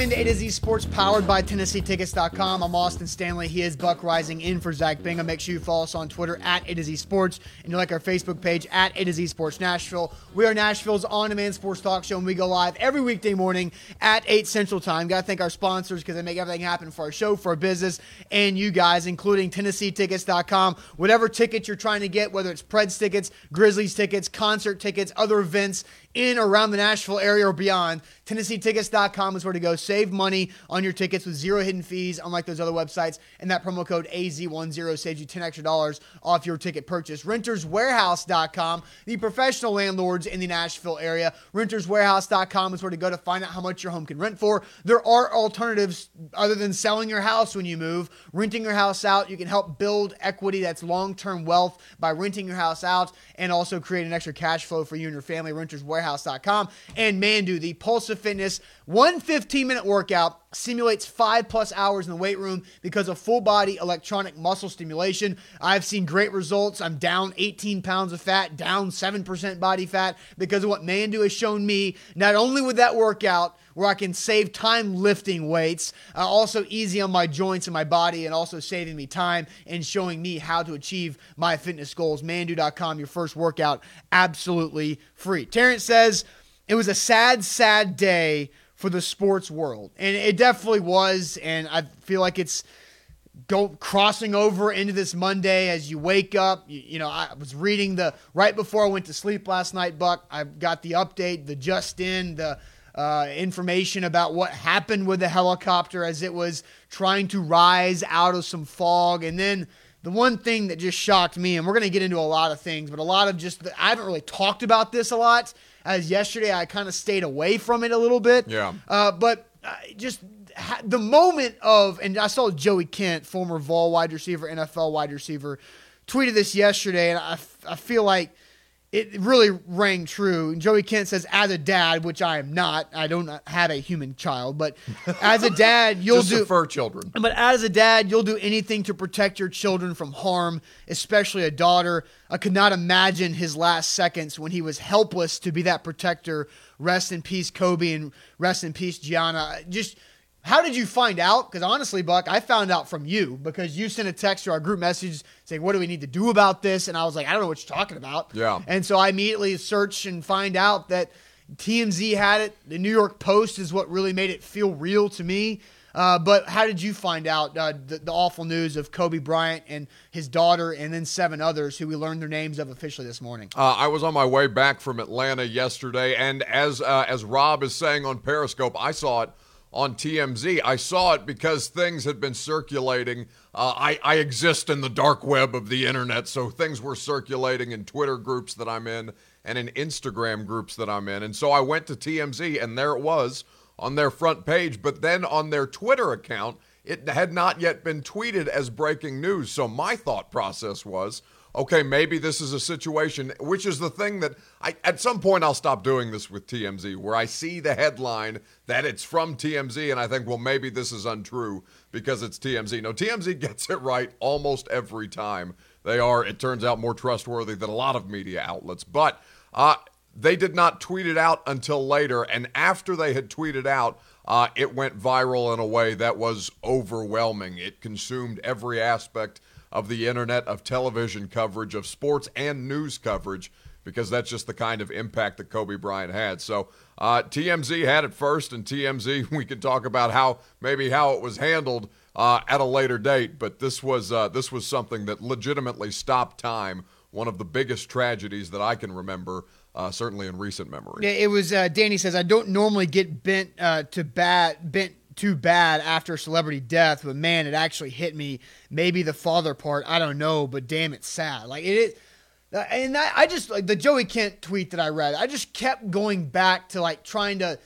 Welcome into A to Z Sports, powered by TennesseeTickets.com. I'm Austin Stanley. He is Buck Reising in for Zach Bingham. Make sure you follow us on Twitter at A to Z Sports and you like our Facebook page at A to Z Sports Nashville. We are Nashville's on-demand sports talk show, and we go live every weekday morning at 8 Central Time. Got to thank our sponsors because they make everything happen for our show, for our business, and you guys, including TennesseeTickets.com. Whatever tickets you're trying to get, whether it's Preds tickets, Grizzlies tickets, concert tickets, other events in or around the Nashville area or beyond, TennesseeTickets.com is where to go. Save money on your tickets with zero hidden fees, unlike those other websites. And that promo code AZ10 saves you 10 extra dollars off your ticket purchase. RentersWarehouse.com, the professional landlords in the Nashville area. RentersWarehouse.com is where to go to find out how much your home can rent for. There are alternatives other than selling your house when you move. Renting your house out, you can help build equity that's long term wealth by renting your house out and also create an extra cash flow for you and your family. RentersWarehouse.com and Manduu, the Pulse of Fitness, one 15 minute workout simulates five plus hours in the weight room because of full body electronic muscle stimulation. I've seen great results. I'm down 18 pounds of fat, down 7% body fat because of what Manduu has shown me, not only with that workout, where I can save time lifting weights, uh, also easy on my joints and my body, and also saving me time and showing me how to achieve my fitness goals. Manduu.com, your first workout, absolutely free. Terrence says, it was a sad, sad day for the sports world. And it definitely was. And I feel like it's go crossing over into this Monday as you wake up. You, you, know, I was reading the right before I went to sleep last night, Buck. I got the update, the just in, the uh, information about what happened with the helicopter as it was trying to rise out of some fog. And then the one thing that just shocked me, and we're going to get into a lot of things, but a lot of just, I haven't really talked about this a lot as yesterday I kind of stayed away from it a little bit. Yeah. Uh, but uh, just the moment of, and I saw Joey Kent, former Vol wide receiver, NFL wide receiver, tweeted this yesterday, and I, I feel like it really rang true. Joey Kent says, as a dad, which I am not, I don't have a human child, but as a dad, you'll do for children. But as a dad, you'll do anything to protect your children from harm, especially a daughter. I could not imagine his last seconds when he was helpless to be that protector. Rest in peace, Kobe, and rest in peace, Gianna. Just how did you find out? Because honestly, Buck, I found out from you because you sent a text to our group message saying, "What do we need to do about this?" And I was like, "I don't know what you're talking about." Yeah. And so I immediately search and find out that TMZ had it. The New York Post is what really made it feel real to me. Uh, but how did you find out uh, the, the, awful news of Kobe Bryant and his daughter, and then seven others who we learned their names of officially this morning? Uh, I was on my way back from Atlanta yesterday, and as uh, as Rob is saying on Periscope, I saw it on TMZ. I saw it because things had been circulating. Uh, I, I exist in the dark web of the internet, so things were circulating in Twitter groups that I'm in and in Instagram groups that I'm in. And so I went to TMZ, and there it was on their front page. But then on their Twitter account, it had not yet been tweeted as breaking news. So my thought process was, okay, maybe this is a situation, which is the thing that I, at some point I'll stop doing this with TMZ, where I see the headline that it's from TMZ, and I think, well, maybe this is untrue because it's TMZ. No, TMZ gets it right almost every time. They are, it turns out, more trustworthy than a lot of media outlets. But uh, they did not tweet it out until later, and after they had tweeted out, uh, it went viral in a way that was overwhelming. It consumed every aspect of the internet, of television coverage, of sports and news coverage, because that's just the kind of impact that Kobe Bryant had. So uh, TMZ had it first, and TMZ we could talk about how maybe how it was handled uh, at a later date. But this was uh, this was something that legitimately stopped time. One of the biggest tragedies that I can remember. Uh, certainly in recent memory. Yeah, it was. Uh, Danny says I don't normally get bent uh, to bat, bent too bad after a celebrity death, but man, it actually hit me. Maybe the father part, I don't know, but damn, it's sad. Like it is. Uh, and I, I just like the Joey Kent tweet that I read. I just kept going back to like trying to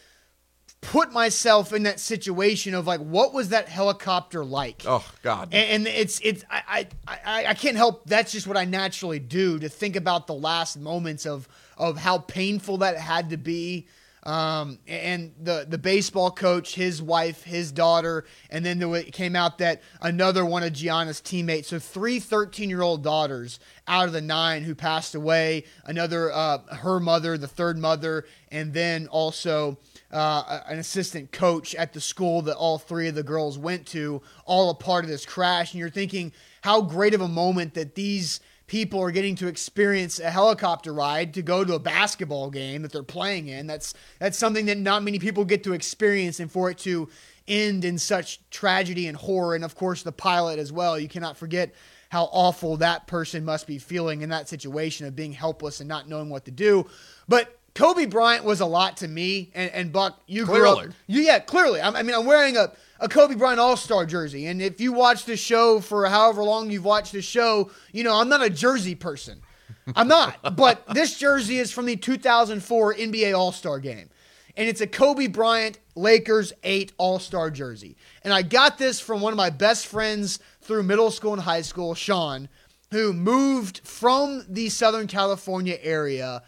put myself in that situation of like what was that helicopter like oh god and, and it's it's I, I i can't help that's just what i naturally do to think about the last moments of of how painful that had to be um, and the the baseball coach, his wife, his daughter, and then there came out that another one of Gianna's teammates. So three 13 year old daughters out of the nine who passed away. Another, uh, her mother, the third mother, and then also. Uh, an assistant coach at the school that all three of the girls went to, all a part of this crash. And you're thinking how great of a moment that these people are getting to experience a helicopter ride to go to a basketball game that they're playing in. That's that's something that not many people get to experience, and for it to end in such tragedy and horror, and of course the pilot as well. You cannot forget how awful that person must be feeling in that situation of being helpless and not knowing what to do. But Kobe Bryant was a lot to me, and, and Buck, you clearly. grew up. You, yeah, clearly. I, I mean, I'm wearing a a Kobe Bryant All Star jersey. And if you watch the show for however long you've watched the show, you know, I'm not a jersey person. I'm not. but this jersey is from the 2004 NBA All Star game. And it's a Kobe Bryant Lakers 8 All Star jersey. And I got this from one of my best friends through middle school and high school, Sean, who moved from the Southern California area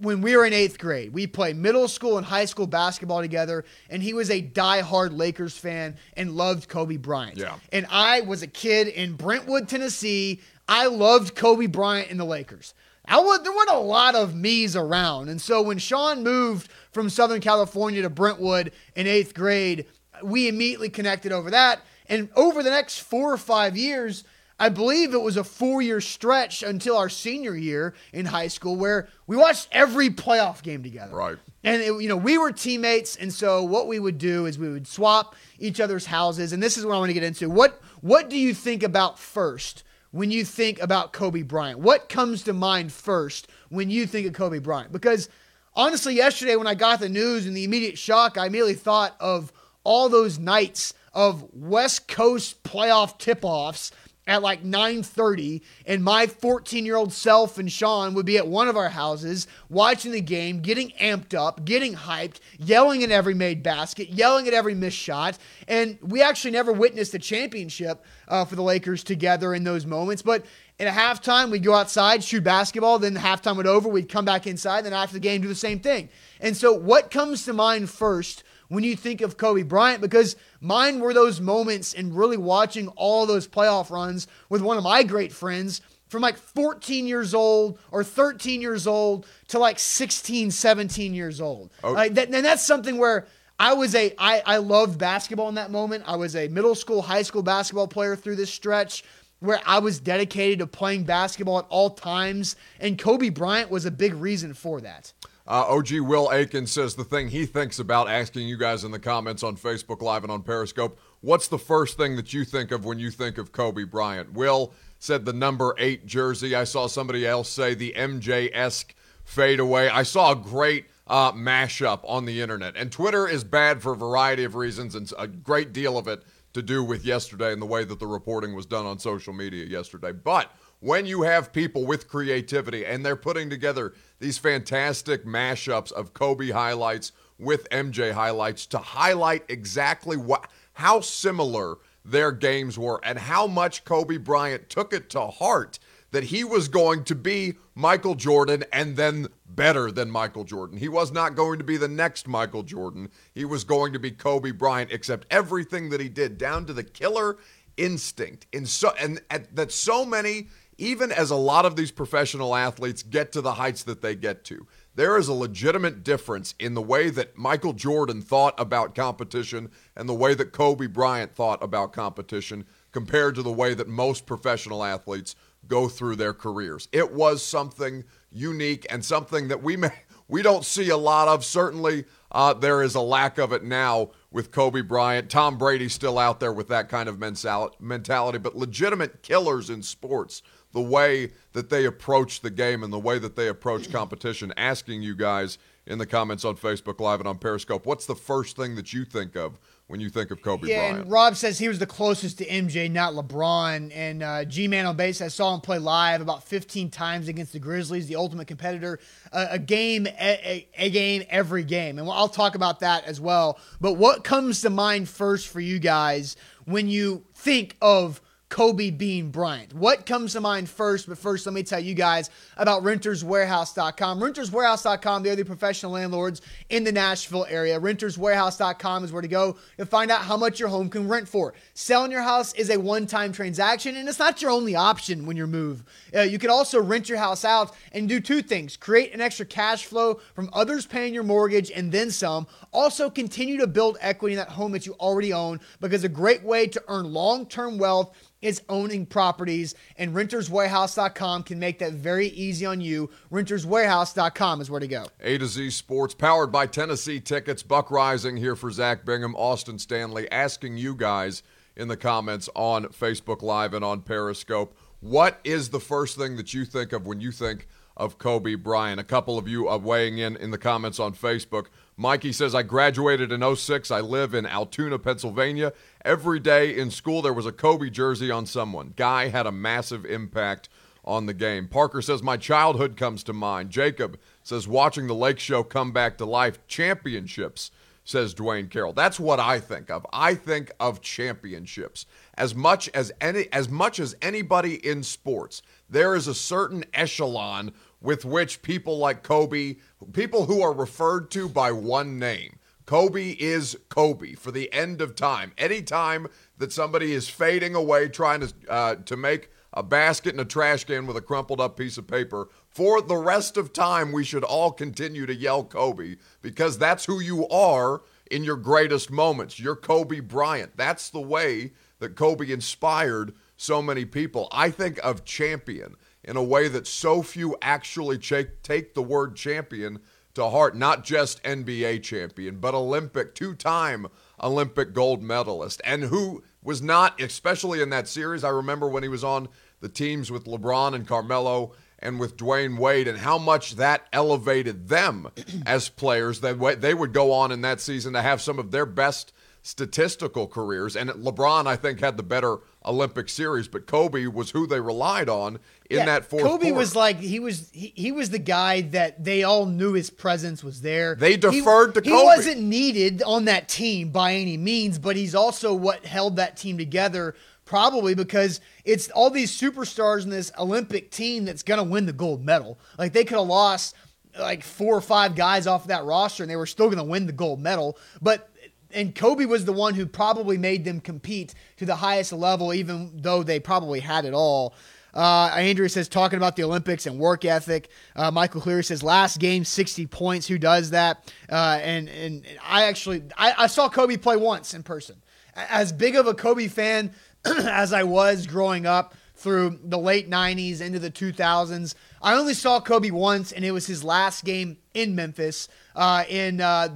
when we were in eighth grade. We played middle school and high school basketball together, and he was a die-hard Lakers fan and loved Kobe Bryant. Yeah. And I was a kid in Brentwood, Tennessee. I loved Kobe Bryant and the Lakers. I was, there weren't a lot of me's around. And so when Sean moved from Southern California to Brentwood in eighth grade, we immediately connected over that. And over the next four or five years, I believe it was a four year stretch until our senior year in high school where we watched every playoff game together. Right. And, it, you know, we were teammates. And so what we would do is we would swap each other's houses. And this is what I want to get into. What, what do you think about first when you think about Kobe Bryant? What comes to mind first when you think of Kobe Bryant? Because honestly, yesterday when I got the news and the immediate shock, I immediately thought of all those nights of West Coast playoff tip offs at like 9:30 and my 14-year-old self and Sean would be at one of our houses watching the game, getting amped up, getting hyped, yelling at every made basket, yelling at every missed shot, and we actually never witnessed a championship uh, for the Lakers together in those moments, but at halftime, we'd go outside, shoot basketball. Then the halftime would over, we'd come back inside. Then after the game, do the same thing. And so, what comes to mind first when you think of Kobe Bryant because mine were those moments and really watching all those playoff runs with one of my great friends from like 14 years old or 13 years old to like 16, 17 years old. Oh. Like that, and that's something where I was a I, I loved basketball in that moment. I was a middle school, high school basketball player through this stretch where I was dedicated to playing basketball at all times, and Kobe Bryant was a big reason for that. Uh, OG Will Aiken says the thing he thinks about asking you guys in the comments on Facebook Live and on Periscope. What's the first thing that you think of when you think of Kobe Bryant? Will said the number eight jersey. I saw somebody else say the MJ esque fadeaway. I saw a great uh, mashup on the internet. And Twitter is bad for a variety of reasons, and a great deal of it to do with yesterday and the way that the reporting was done on social media yesterday. But when you have people with creativity and they're putting together these fantastic mashups of Kobe highlights with MJ highlights to highlight exactly what how similar their games were and how much Kobe Bryant took it to heart that he was going to be Michael Jordan and then better than Michael Jordan. He was not going to be the next Michael Jordan. He was going to be Kobe Bryant except everything that he did down to the killer instinct in so and, and that so many even as a lot of these professional athletes get to the heights that they get to, there is a legitimate difference in the way that Michael Jordan thought about competition and the way that Kobe Bryant thought about competition compared to the way that most professional athletes go through their careers. It was something unique and something that we may we don't see a lot of. Certainly, uh, there is a lack of it now with Kobe Bryant. Tom Brady's still out there with that kind of mentality, but legitimate killers in sports the way that they approach the game and the way that they approach competition. Asking you guys in the comments on Facebook Live and on Periscope, what's the first thing that you think of when you think of Kobe yeah, Bryant? and Rob says he was the closest to MJ, not LeBron. And uh, G-Man on base, I saw him play live about 15 times against the Grizzlies, the ultimate competitor. Uh, a game, a, a game, every game. And I'll talk about that as well. But what comes to mind first for you guys when you think of Kobe Bean Bryant. What comes to mind first? But first, let me tell you guys about renterswarehouse.com. Renterswarehouse.com, they're the professional landlords in the Nashville area. Renterswarehouse.com is where to go to find out how much your home can rent for. Selling your house is a one time transaction, and it's not your only option when you move. Uh, you can also rent your house out and do two things create an extra cash flow from others paying your mortgage and then some. Also, continue to build equity in that home that you already own because a great way to earn long term wealth is owning properties, and renterswarehouse.com can make that very easy on you. Renterswarehouse.com is where to go. A to Z Sports, powered by Tennessee Tickets. Buck Reising here for Zach Bingham, Austin Stanley, asking you guys in the comments on Facebook Live and on Periscope what is the first thing that you think of when you think of Kobe Bryant? A couple of you are weighing in in the comments on Facebook. Mikey says, I graduated in 06. I live in Altoona, Pennsylvania. Every day in school, there was a Kobe jersey on someone. Guy had a massive impact on the game. Parker says, My childhood comes to mind. Jacob says, Watching the Lake Show come back to life. Championships, says Dwayne Carroll. That's what I think of. I think of championships. As much as any as much as anybody in sports, there is a certain echelon with which people like Kobe, people who are referred to by one name, Kobe is Kobe for the end of time. Anytime that somebody is fading away trying to uh, to make a basket and a trash can with a crumpled up piece of paper, for the rest of time we should all continue to yell Kobe because that's who you are in your greatest moments. You're Kobe Bryant. That's the way that Kobe inspired so many people. I think of champion in a way that so few actually take the word champion to heart. Not just NBA champion, but Olympic, two time Olympic gold medalist, and who was not, especially in that series. I remember when he was on the teams with LeBron and Carmelo and with Dwyane Wade, and how much that elevated them as players. That they would go on in that season to have some of their best statistical careers. And LeBron, I think, had the better Olympic series, but Kobe was who they relied on in yeah, that fourth. Kobe quarter. was like he was he, he was the guy that they all knew his presence was there. They deferred he, to Kobe. He wasn't needed on that team by any means, but he's also what held that team together. Probably because it's all these superstars in this Olympic team that's going to win the gold medal. Like they could have lost like four or five guys off of that roster and they were still going to win the gold medal. But and Kobe was the one who probably made them compete to the highest level, even though they probably had it all. Uh, Andrew says talking about the Olympics and work ethic. Uh, Michael Cleary says last game 60 points. Who does that? Uh, and and I actually I, I, saw Kobe play once in person. As big of a Kobe fan as I was growing up through the late 90s into the 2000s, I only saw Kobe once, and it was his last game in Memphis uh, in uh,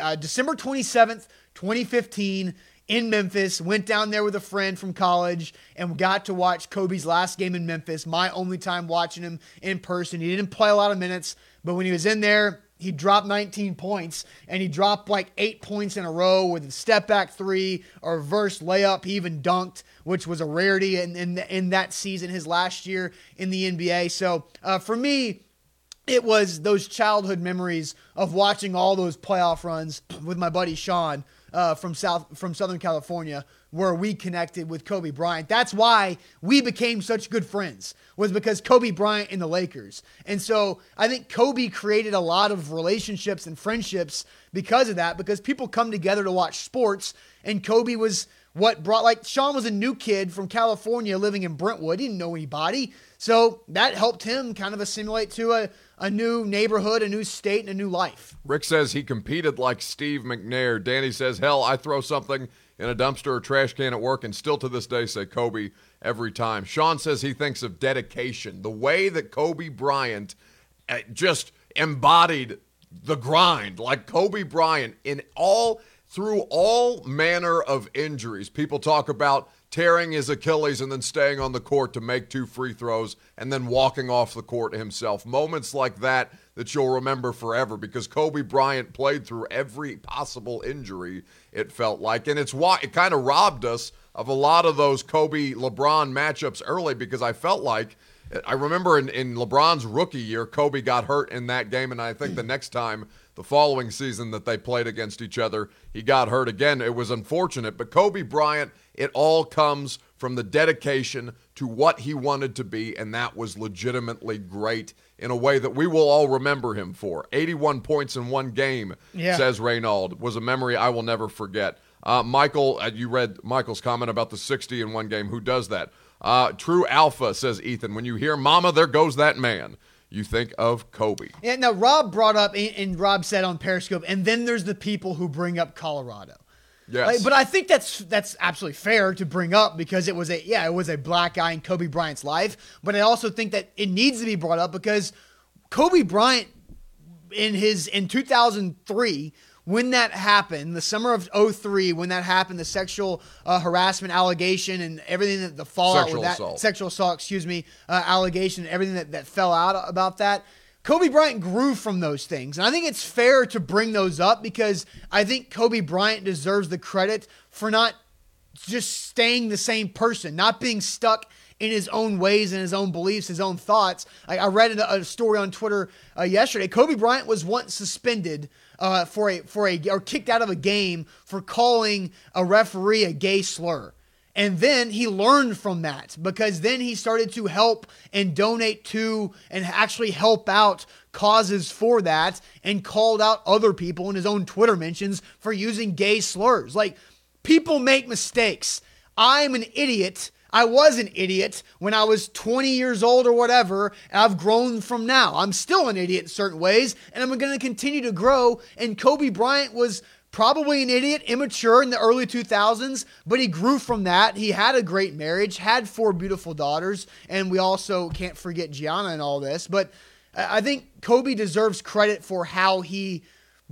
uh, December 27th, 2015 in Memphis. Went down there with a friend from college and got to watch Kobe's last game in Memphis. My only time watching him in person. He didn't play a lot of minutes, but when he was in there, he dropped 19 points and he dropped like eight points in a row with a step back three or reverse layup. He even dunked, which was a rarity in, in, in that season, his last year in the NBA. So uh, for me, it was those childhood memories of watching all those playoff runs with my buddy Sean uh, from South from Southern California, where we connected with Kobe Bryant. That's why we became such good friends was because Kobe Bryant and the Lakers. And so I think Kobe created a lot of relationships and friendships because of that. Because people come together to watch sports, and Kobe was what brought like Sean was a new kid from California living in Brentwood. He didn't know anybody. So that helped him kind of assimilate to a, a new neighborhood, a new state, and a new life. Rick says he competed like Steve McNair. Danny says, hell, I throw something in a dumpster or trash can at work and still to this day say Kobe every time. Sean says he thinks of dedication. The way that Kobe Bryant uh, just embodied the grind, like Kobe Bryant in all through all manner of injuries. People talk about tearing his Achilles and then staying on the court to make two free throws and then walking off the court himself. Moments like that that you'll remember forever because Kobe Bryant played through every possible injury, it felt like. And it's why it kind of robbed us of a lot of those Kobe LeBron matchups early because I felt like I remember in, in LeBron's rookie year, Kobe got hurt in that game, and I think the next time, the following season that they played against each other, he got hurt again. It was unfortunate, but Kobe Bryant, it all comes from the dedication to what he wanted to be, and that was legitimately great in a way that we will all remember him for. 81 points in one game, Yeah. says Reynaud, was a memory I will never forget. Uh, Michael, uh, you read Michael's comment about the 60 in one game. Who does that? Uh, True Alpha says Ethan. When you hear "Mama, there goes that man," you think of Kobe. Yeah, now Rob brought up, and and Rob said on Periscope, and then there's the people who bring up Colorado. Yes, Like, but I think that's that's absolutely fair to bring up because it was a yeah it was a black guy in Kobe Bryant's life. But I also think that it needs to be brought up because Kobe Bryant in his in 2003 when that happened the summer of 03 when that happened the sexual uh, harassment allegation and everything that the fallout Sexual with that assault. sexual assault excuse me uh, allegation and everything that, that fell out about that Kobe Bryant grew from those things. And I think it's fair to bring those up because I think Kobe Bryant deserves the credit for not just staying the same person, not being stuck in his own ways and his own beliefs, his own thoughts. Like I read a, a story on Twitter uh, yesterday. Kobe Bryant was once suspended uh, for a for a or kicked out of a game for calling a referee a gay slur. And then he learned from that because then he started to help and donate to and actually help out causes for that and called out other people in his own Twitter mentions for using gay slurs. Like, people make mistakes. I'm an idiot. I was an idiot when I was 20 years old or whatever, and I've grown from now. I'm still an idiot in certain ways, and I'm going to continue to grow. And Kobe Bryant was probably an idiot, immature in the early 2000s, but he grew from that. He had a great marriage, had four beautiful daughters, and we also can't forget Gianna and all this. But I I think Kobe deserves credit for how he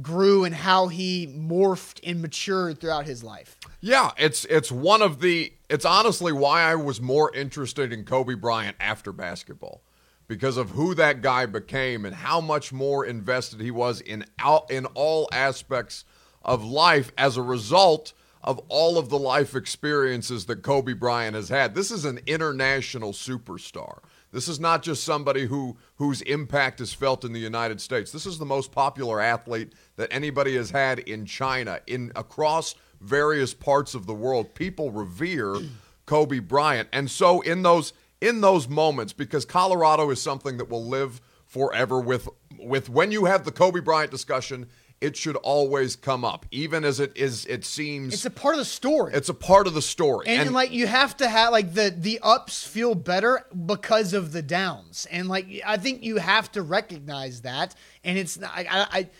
grew and how he morphed and matured throughout his life. Yeah, it's it's one of the it's honestly why I was more interested in Kobe Bryant after basketball because of who that guy became and how much more invested he was in out in all aspects of life as a result of all of the life experiences that Kobe Bryant has had. This is an international superstar. This is not just somebody who whose impact is felt in the United States. This is the most popular athlete that anybody has had in China, in across various parts of the world. People revere Kobe Bryant. And so in those in those moments because Colorado is something that will live forever with with when you have the Kobe Bryant discussion, it should always come up even as it is it seems It's a part of the story. it's a part of the story. and, and, like you have to have like the the ups feel better because of the downs and like i think you have to recognize that and it's not I, I,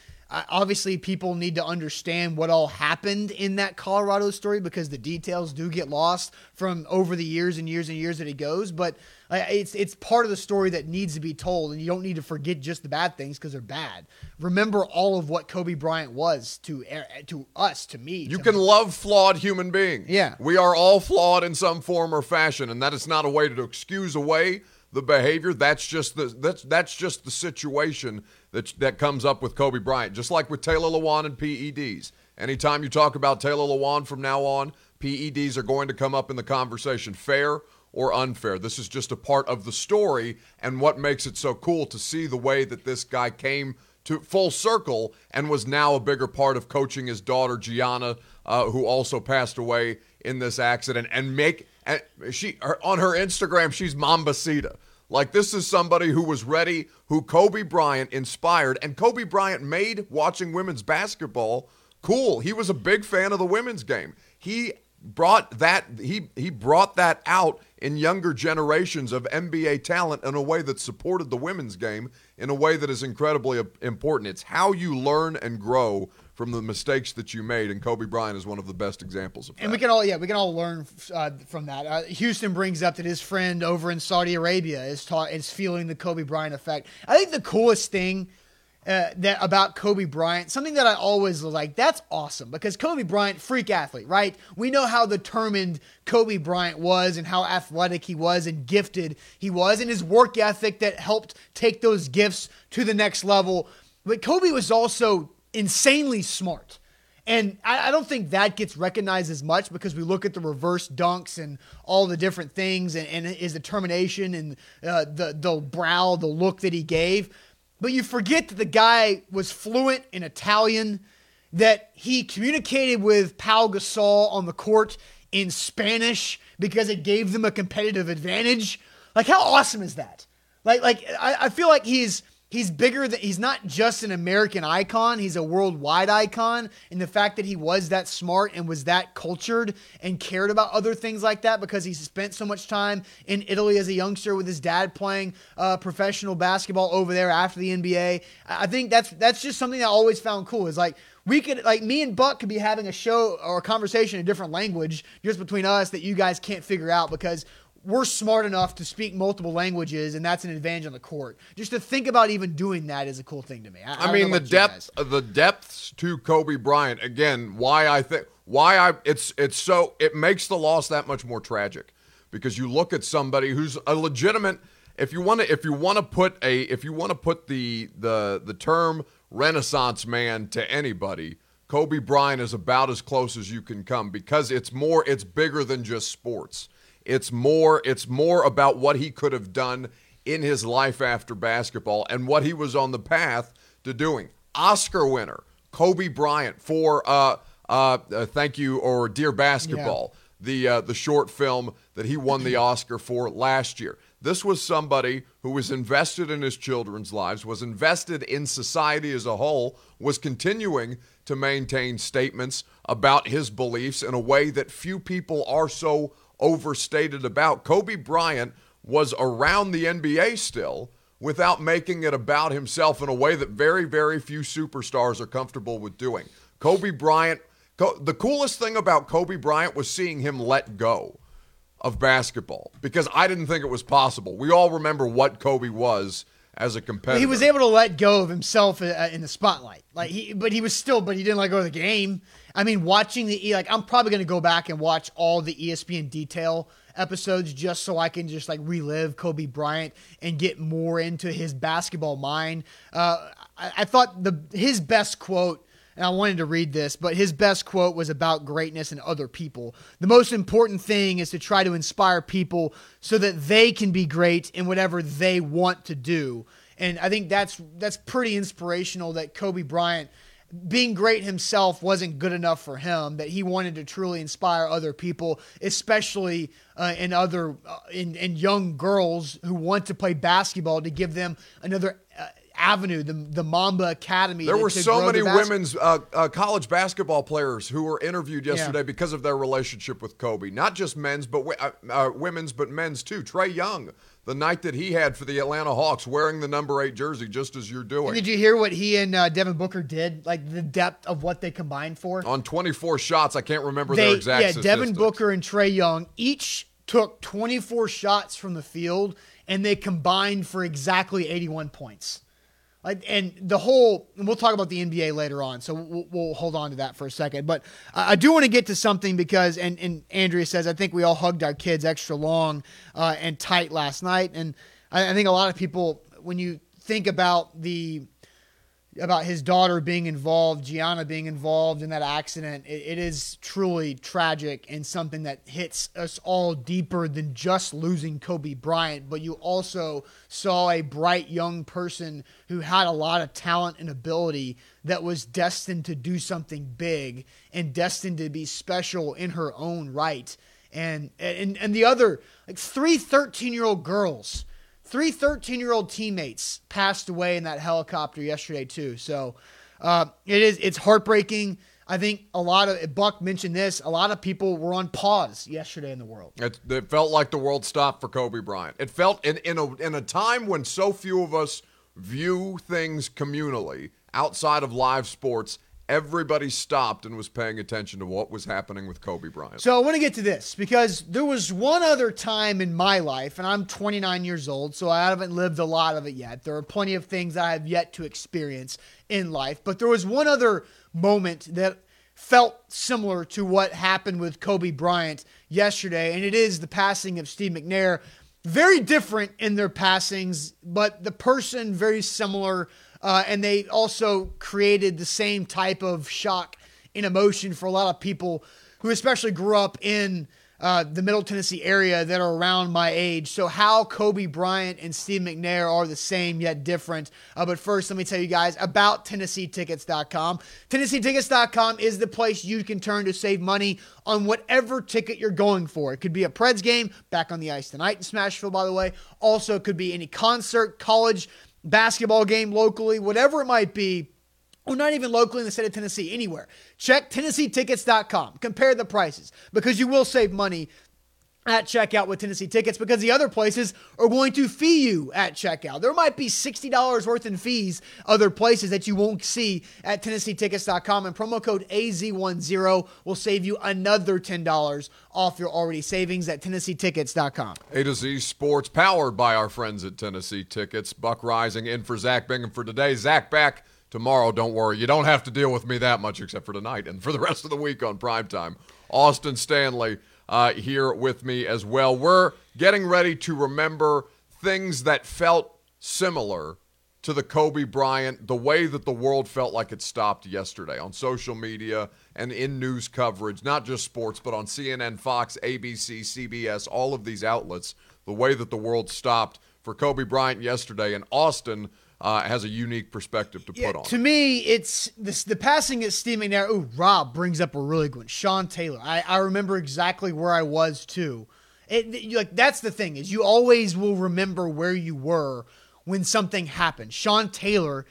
Obviously people need to understand what all happened in that colorado story because the details do get lost from over the years and years and years that it goes but uh, it's it's part of the story that needs to be told and you don't need to forget just the bad things because they're bad remember all of what kobe bryant was to to us to me You to can love flawed human beings. Yeah. We are all flawed in some form or fashion, and that is not a way to excuse away the behavior. That's just the that's that's just the situation that that comes up with Kobe Bryant. Just like with Taylor Lewan and PEDs. Anytime you talk about Taylor Lewan from now on, PEDs are going to come up in the conversation, fair or unfair. This is just a part of the story and what makes it so cool to see the way that this guy came to full circle and was now a bigger part of coaching his daughter Gianna, uh, who also passed away in this accident, and make and she her, on her Instagram she's Mambacita. Like this is somebody who was ready, who Kobe Bryant inspired, and Kobe Bryant made watching women's basketball cool. He was a big fan of the women's game. He brought that he he brought that out in younger generations of NBA talent in a way that supported the women's game in a way that is incredibly uh, important. It's how you learn and grow from the mistakes that you made, and Kobe Bryant is one of the best examples of that. And we can all, yeah, we can all learn uh, from that. Uh, Houston brings up that his friend over in Saudi Arabia is taught is feeling the Kobe Bryant effect. I think the coolest thing uh, that about Kobe Bryant, something that I always like, that's awesome because Kobe Bryant, freak athlete, right? We know how determined Kobe Bryant was and how athletic he was and gifted he was, and his work ethic that helped take those gifts to the next level. But Kobe was also insanely smart. And I, I, don't think that gets recognized as much because we look at the reverse dunks and all the different things and, and his determination and uh, the, the brow, the look that he gave. But you forget that the guy was fluent in Italian, that he communicated with Pau Gasol on the court in Spanish because it gave them a competitive advantage. Like, how awesome is that? Like, like I, I feel like he's he's bigger than he's not just an American icon, he's a worldwide icon. And the fact that he was that smart and was that cultured and cared about other things like that because he spent so much time in Italy as a youngster with his dad playing uh, professional basketball over there after the NBA. I think that's that's just something I always found cool. Is like we could like me and Buck could be having a show or a conversation in a different language just between us that you guys can't figure out because we're smart enough to speak multiple languages, and that's an advantage on the court. Just to think about even doing that is a cool thing to me. I, I, I mean, the depth, the depths to Kobe Bryant. Again, why I think why I it's it's so it makes the loss that much more tragic because you look at somebody who's a legitimate. If you want to, if you want to put a, if you want to put the the the term Renaissance man to anybody, Kobe Bryant is about as close as you can come because it's more, it's bigger than just sports it's more it's more about what he could have done in his life after basketball and what he was on the path to doing. Oscar winner Kobe Bryant for uh, uh, uh, thank you or Dear Basketball, yeah. the uh, the short film that he won the Oscar for last year. This was somebody who was invested in his children's lives, was invested in society as a whole, was continuing to maintain statements about his beliefs in a way that few people are so overstated about. Kobe Bryant was around the NBA still without making it about himself in a way that very, very few superstars are comfortable with doing. Kobe Bryant, the coolest thing about Kobe Bryant was seeing him let go of basketball because I didn't think it was possible. We all remember what Kobe was as a competitor. He was able to let go of himself uh, in the spotlight. Like he, but he was still, but he didn't let go of the game. I mean, watching the E, like, I'm probably going to go back and watch all the ESPN detail episodes just so I can just like relive Kobe Bryant and get more into his basketball mind. Uh, I, I thought the his best quote and I wanted to read this, but his best quote was about greatness and other people. The most important thing is to try to inspire people so that they can be great in whatever they want to do. And I think that's that's pretty inspirational that Kobe Bryant being great himself wasn't good enough for him that he wanted to truly inspire other people especially uh, in other uh, in, in young girls who want to play basketball to give them another uh, avenue, the the Mamba Academy. There were so many women's uh, uh, college basketball players who were interviewed yesterday yeah. because of their relationship with Kobe. Not just men's, but uh, uh, women's, but men's too. Trae Young, the night that he had for the Atlanta Hawks, wearing the number eight jersey, just as you're doing. And did you hear what he and uh, Devin Booker did? Like the depth of what they combined for on 24 shots. I can't remember they, their exact. Yeah, Devin Booker and Trae Young each took 24 shots from the field, and they combined for exactly 81 points. Like, and the whole, and we'll talk about the NBA later on, so we'll, we'll hold on to that for a second. But I do want to get to something because, and, and Andrea says, I think we all hugged our kids extra long uh, and tight last night. And I, I think a lot of people, when you think about the about his daughter being involved, Gianna being involved in that accident, it, it is truly tragic and something that hits us all deeper than just losing Kobe Bryant. But you also saw a bright young person who had a lot of talent and ability that was destined to do something big and destined to be special in her own right. And and and the other like three 13 year old girls Three 13 year old teammates passed away in that helicopter yesterday, too. So uh, it is it's heartbreaking. I think a lot of Buck mentioned this. A lot of people were on pause yesterday in the world. It, it felt like the world stopped for Kobe Bryant. It felt in in a in a time when so few of us view things communally outside of live sports everybody stopped and was paying attention to what was happening with Kobe Bryant. So I want to get to this because there was one other time in my life, and I'm 29 years old, so I haven't lived a lot of it yet. There are plenty of things I have yet to experience in life, but there was one other moment that felt similar to what happened with Kobe Bryant yesterday, and it is the passing of Steve McNair. Very different in their passings, but the person very similar uh, and they also created the same type of shock in emotion for a lot of people who especially grew up in uh, the Middle Tennessee area that are around my age. So, how Kobe Bryant and Steve McNair are the same yet different. Uh, but first, let me tell you guys about TennesseeTickets.com. TennesseeTickets.com is the place you can turn to save money on whatever ticket you're going for. It could be a Preds game back on the ice tonight in Smashville, by the way. Also, it could be any concert, college basketball game locally, whatever it might be or not even locally in the state of Tennessee, anywhere. Check TennesseeTickets.com. Compare the prices because you will save money at checkout with Tennessee Tickets because the other places are going to fee you at checkout. There might be $60 worth in fees other places that you won't see at TennesseeTickets.com and promo code AZ10 will save you another $10 off your already savings at TennesseeTickets.com. A to Z Sports powered by our friends at Tennessee Tickets. Buck Reising in for Zach Bingham for today. Zach back tomorrow. Don't worry. You don't have to deal with me that much except for tonight and for the rest of the week on primetime. Austin Stanley uh, here with me as well. We're getting ready to remember things that felt similar to the Kobe Bryant, the way that the world felt like it stopped yesterday on social media and in news coverage, not just sports, but on CNN, Fox, ABC, CBS, all of these outlets, the way that the world stopped for Kobe Bryant yesterday. in Austin uh, has a unique perspective to Yeah, put on. to me, it's this the passing is Steve McNair. Oh, Rob brings up a really good one. Sean Taylor. I, I remember exactly where I was too. It, like that's the thing is you always will remember where you were when something happened. Sean Taylor,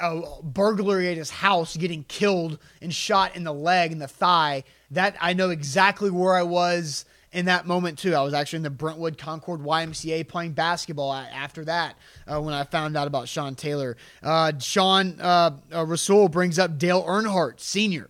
a burglary at his house, getting killed and shot in the leg and the thigh. That I know exactly where I was in that moment too. I was actually in the Brentwood Concord YMCA playing basketball after that uh, when I found out about Sean Taylor. Uh, Sean uh, uh, Rasul brings up Dale Earnhardt Sr.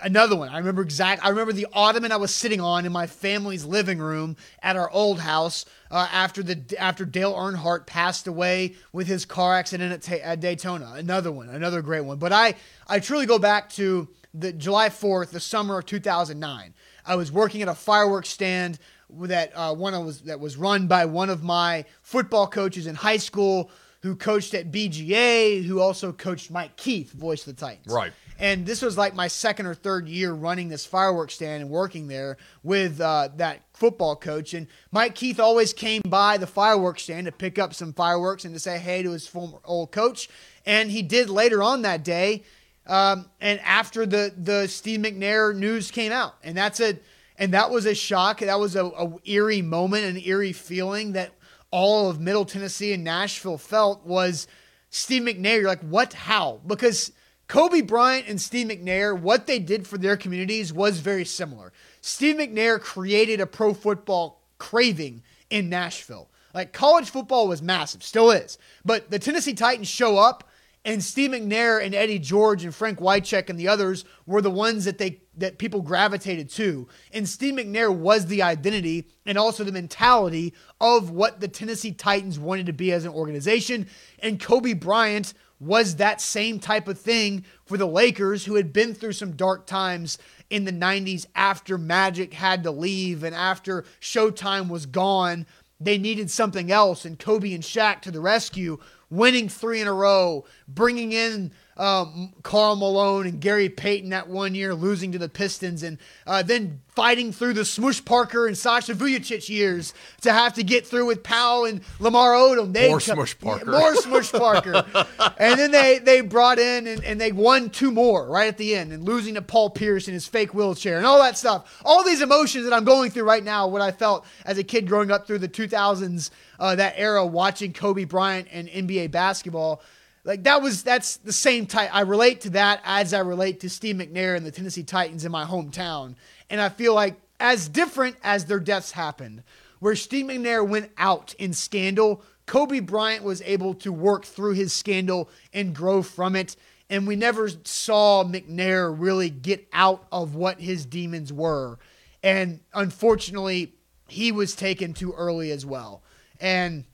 Another one. I remember exact. I remember the ottoman I was sitting on in my family's living room at our old house uh, after the after Dale Earnhardt passed away with his car accident at, at Daytona. Another one. Another great one. But I I truly go back to the July 4th, the summer of 2009. I was working at a fireworks stand that uh, one was that was run by one of my football coaches in high school, who coached at BGA, who also coached Mike Keith, voice of the Titans. Right. And this was like my second or third year running this fireworks stand and working there with uh, that football coach. And Mike Keith always came by the fireworks stand to pick up some fireworks and to say hey to his former old coach. And he did later on that day. Um, and after the the Steve McNair news came out, and that's a and that was a shock. That was a, a eerie moment, an eerie feeling that all of Middle Tennessee and Nashville felt was Steve McNair. You're like, what? How? Because Kobe Bryant and Steve McNair, what they did for their communities was very similar. Steve McNair created a pro football craving in Nashville. Like college football was massive, still is. But the Tennessee Titans show up and Steve McNair and Eddie George and Frank Wycheck and the others were the ones that they that people gravitated to. And Steve McNair was the identity and also the mentality of what the Tennessee Titans wanted to be as an organization. And Kobe Bryant was that same type of thing for the Lakers, who had been through some dark times in the 90s after Magic had to leave and after Showtime was gone. They needed something else, and Kobe and Shaq to the rescue, winning three in a row, bringing in um, Karl Malone and Gary Payton that one year, losing to the Pistons, and uh, then fighting through the Smush Parker and Sasha Vujacic years to have to get through with Pau and Lamar Odom. They More co- Smush Parker. More Smush Parker. and then they they brought in and, and they won two more right at the end and losing to Paul Pierce in his fake wheelchair and all that stuff. All these emotions that I'm going through right now, what I felt as a kid growing up through the 2000s, uh, that era, watching Kobe Bryant and NBA basketball. Like that was that's the same type. I relate to that as I relate to Steve McNair and the Tennessee Titans in my hometown, and I feel like as different as their deaths happened, where Steve McNair went out in scandal, Kobe Bryant was able to work through his scandal and grow from it. And we never saw McNair really get out of what his demons were. And unfortunately, he was taken too early as well. And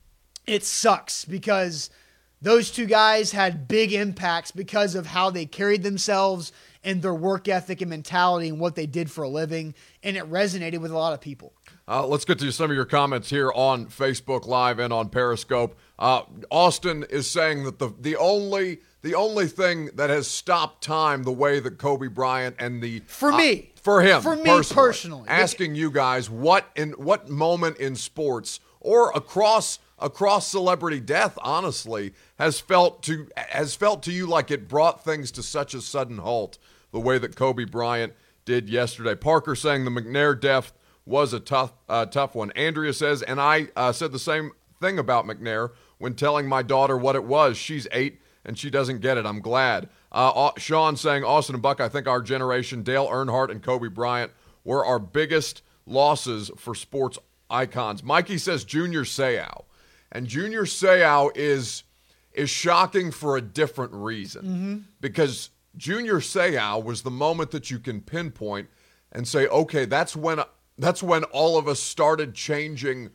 it sucks because those two guys had big impacts because of how they carried themselves and their work ethic and mentality and what they did for a living. And it resonated with a lot of people. Uh, let's get to some of your comments here on Facebook Live and on Periscope. Uh, Austin is saying that the the only the only thing that has stopped time the way that Kobe Bryant and the For uh, me. for him For me personally, personally. asking you guys what in what moment in sports or across across celebrity death honestly has felt to has felt to you like it brought things to such a sudden halt the way that Kobe Bryant did yesterday. Parker saying the McNair death was a tough uh, tough one. Andrea says and I uh, said the same thing about McNair when telling my daughter what it was. She's 8 and she doesn't get it. I'm glad. Uh, Sean saying Austin and Buck, I think our generation, Dale Earnhardt and Kobe Bryant, were our biggest losses for sports icons. Mikey says Junior Seau, and Junior Seau is is shocking for a different reason mm-hmm. because Junior Seau was the moment that you can pinpoint and say, okay, that's when that's when all of us started changing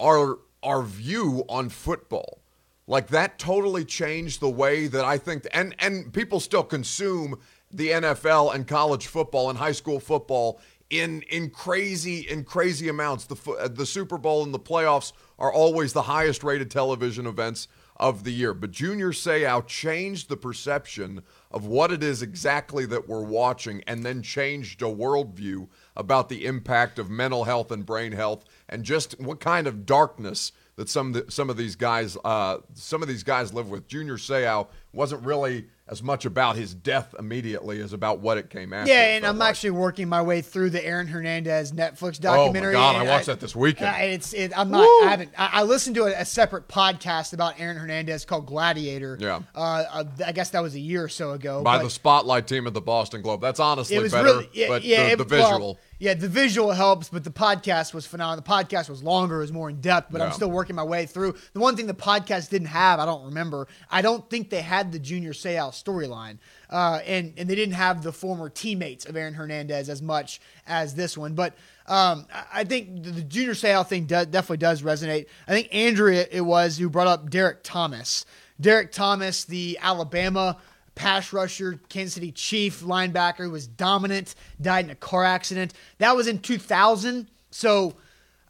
our our view on football. Like that totally changed the way that I think and and people still consume the NFL and college football and high school football in in crazy in crazy amounts. The the Super Bowl and the playoffs are always the highest rated television events of the year. But Junior Seau changed the perception of what it is exactly that we're watching and then changed a worldview about the impact of mental health and brain health and just what kind of darkness that some some of these guys uh, some of these guys live with. Junior Seau wasn't really as much about his death immediately as about what it came after. Yeah, and I'm like. actually working my way through the Aaron Hernandez Netflix documentary. Oh my. God, I watched that this weekend. uh, it's it, I'm not. I haven't. I, I listened to a, a separate podcast about Aaron Hernandez called Gladiator. Yeah. Uh, uh, I guess that was a year or so ago. by the spotlight team at the Boston Globe. That's honestly better, really yeah, but yeah, the, it- the well, visual. yeah, the visual helps, but the podcast was phenomenal. The podcast was longer, it was more in depth, but I'm still working my way through. The one thing the podcast didn't have, I don't remember. I don't think they had the Junior Seau storyline, uh, and and they didn't have the former teammates of Aaron Hernandez as much as this one. But um, I- think the, Junior Seau thing definitely does resonate. I think Andrea it was who brought up Derrick Thomas. Derrick Thomas, the Alabama pass rusher, Kansas City Chief linebacker who was dominant, died in a car accident. That was in 2000. So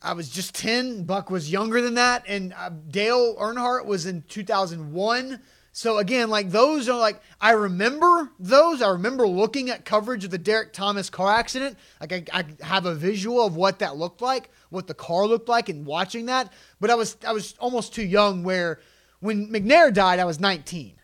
I was just 10. Buck was younger than that. And uh, Dale Earnhardt was in 2001. So again, like those are like, I remember those. I remember looking at coverage of the Derrick Thomas car accident. Like I, I have a visual of what that looked like, what the car looked like, and watching that. But I was, I was almost too young where when McNair died, I was 19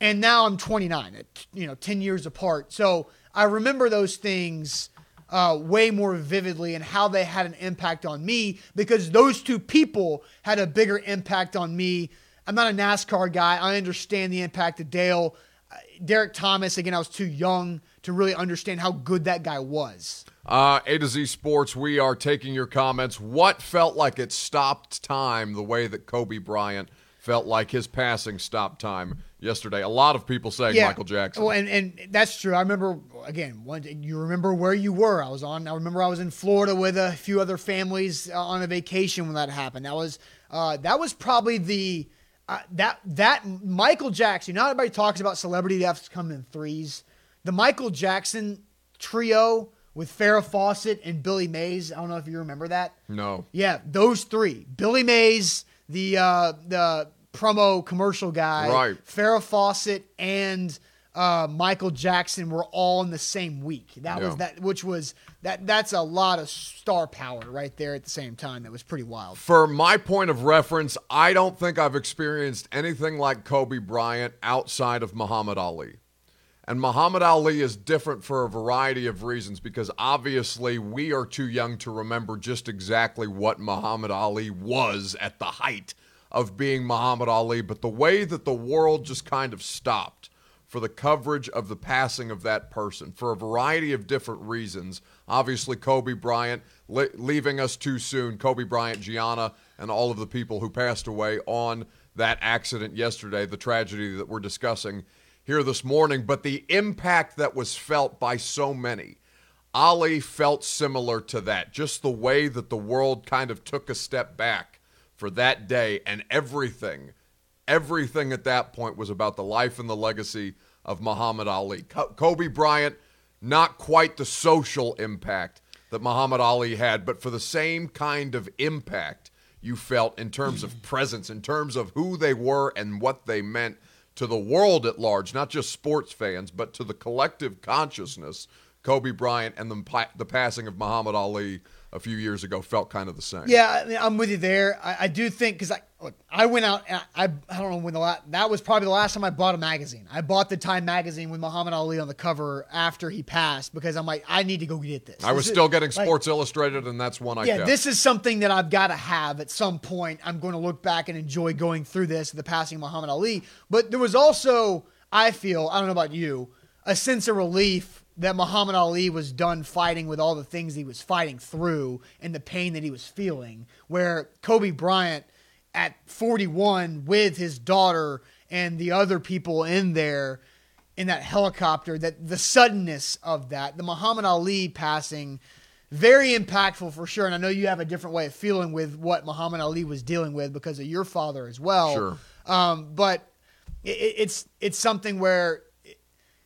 and now I'm 29, at, you know, 10 years apart. So I remember those things uh, way more vividly and how they had an impact on me because those two people had a bigger impact on me. I'm not a NASCAR guy. I understand the impact of Dale. Uh, Derrick Thomas, again, I was too young to really understand how good that guy was. Uh, A to Z Sports, we are taking your comments. What felt like it stopped time the way that Kobe Bryant felt like his passing stopped time yesterday? A lot of people saying Michael Jackson. Well, and, and that's true. I remember again. One, you remember where you were. I was on. I remember I was in Florida with a few other families uh, on a vacation when that happened. That was uh, that was probably the that that Michael Jackson. You know, everybody talks about celebrity deaths coming in threes. The Michael Jackson trio with Farrah Fawcett and Billy Mays. I don't know if you remember that. no. Yeah, those three: Billy Mays, the uh, the promo commercial guy, Right. Farrah Fawcett, and uh, Michael Jackson were all in the same week. That was that, which was that. That's a lot of star power right there at the same time. That was pretty wild. For my point of reference, I don't think I've experienced anything like Kobe Bryant outside of Muhammad Ali. And Muhammad Ali is different for a variety of reasons because obviously we are too young to remember just exactly what Muhammad Ali was at the height of being Muhammad Ali. But the way that the world just kind of stopped for the coverage of the passing of that person for a variety of different reasons. Obviously, Kobe Bryant le- leaving us too soon, Kobe Bryant, Gianna, and all of the people who passed away on that accident yesterday, the tragedy that we're discussing here this morning, but the impact that was felt by so many. Ali felt similar to that, just the way that the world kind of took a step back for that day and everything everything at that point was about the life and the legacy of Muhammad Ali. Kobe Bryant, not quite the social impact that Muhammad Ali had, but for the same kind of impact you felt in terms of presence, in terms of who they were and what they meant to the world at large, not just sports fans, but to the collective consciousness. Kobe Bryant and the, the passing of Muhammad Ali a few years ago felt kind of the same. Yeah, I mean, I'm with you there. I, I do think because I look, I went out. I, I I don't know when the last that was probably the last time I bought a magazine. I bought the Time magazine with Muhammad Ali on the cover after he passed because I'm like I need to go get this. I was this still is, getting like, Sports Illustrated, and that's one I yeah, kept. this is something that I've got to have at some point. I'm going to look back and enjoy going through this, the passing of Muhammad Ali. But there was also, I feel, I don't know about you, a sense of relief that Muhammad Ali was done fighting with all the things he was fighting through and the pain that he was feeling. Where Kobe Bryant, at 41, with his daughter and the other people in there in that helicopter, that the suddenness of that, the Muhammad Ali passing, very impactful for sure. And I know you have a different way of feeling with what Muhammad Ali was dealing with because of your father as well. Sure. Um, but it, it's it's something where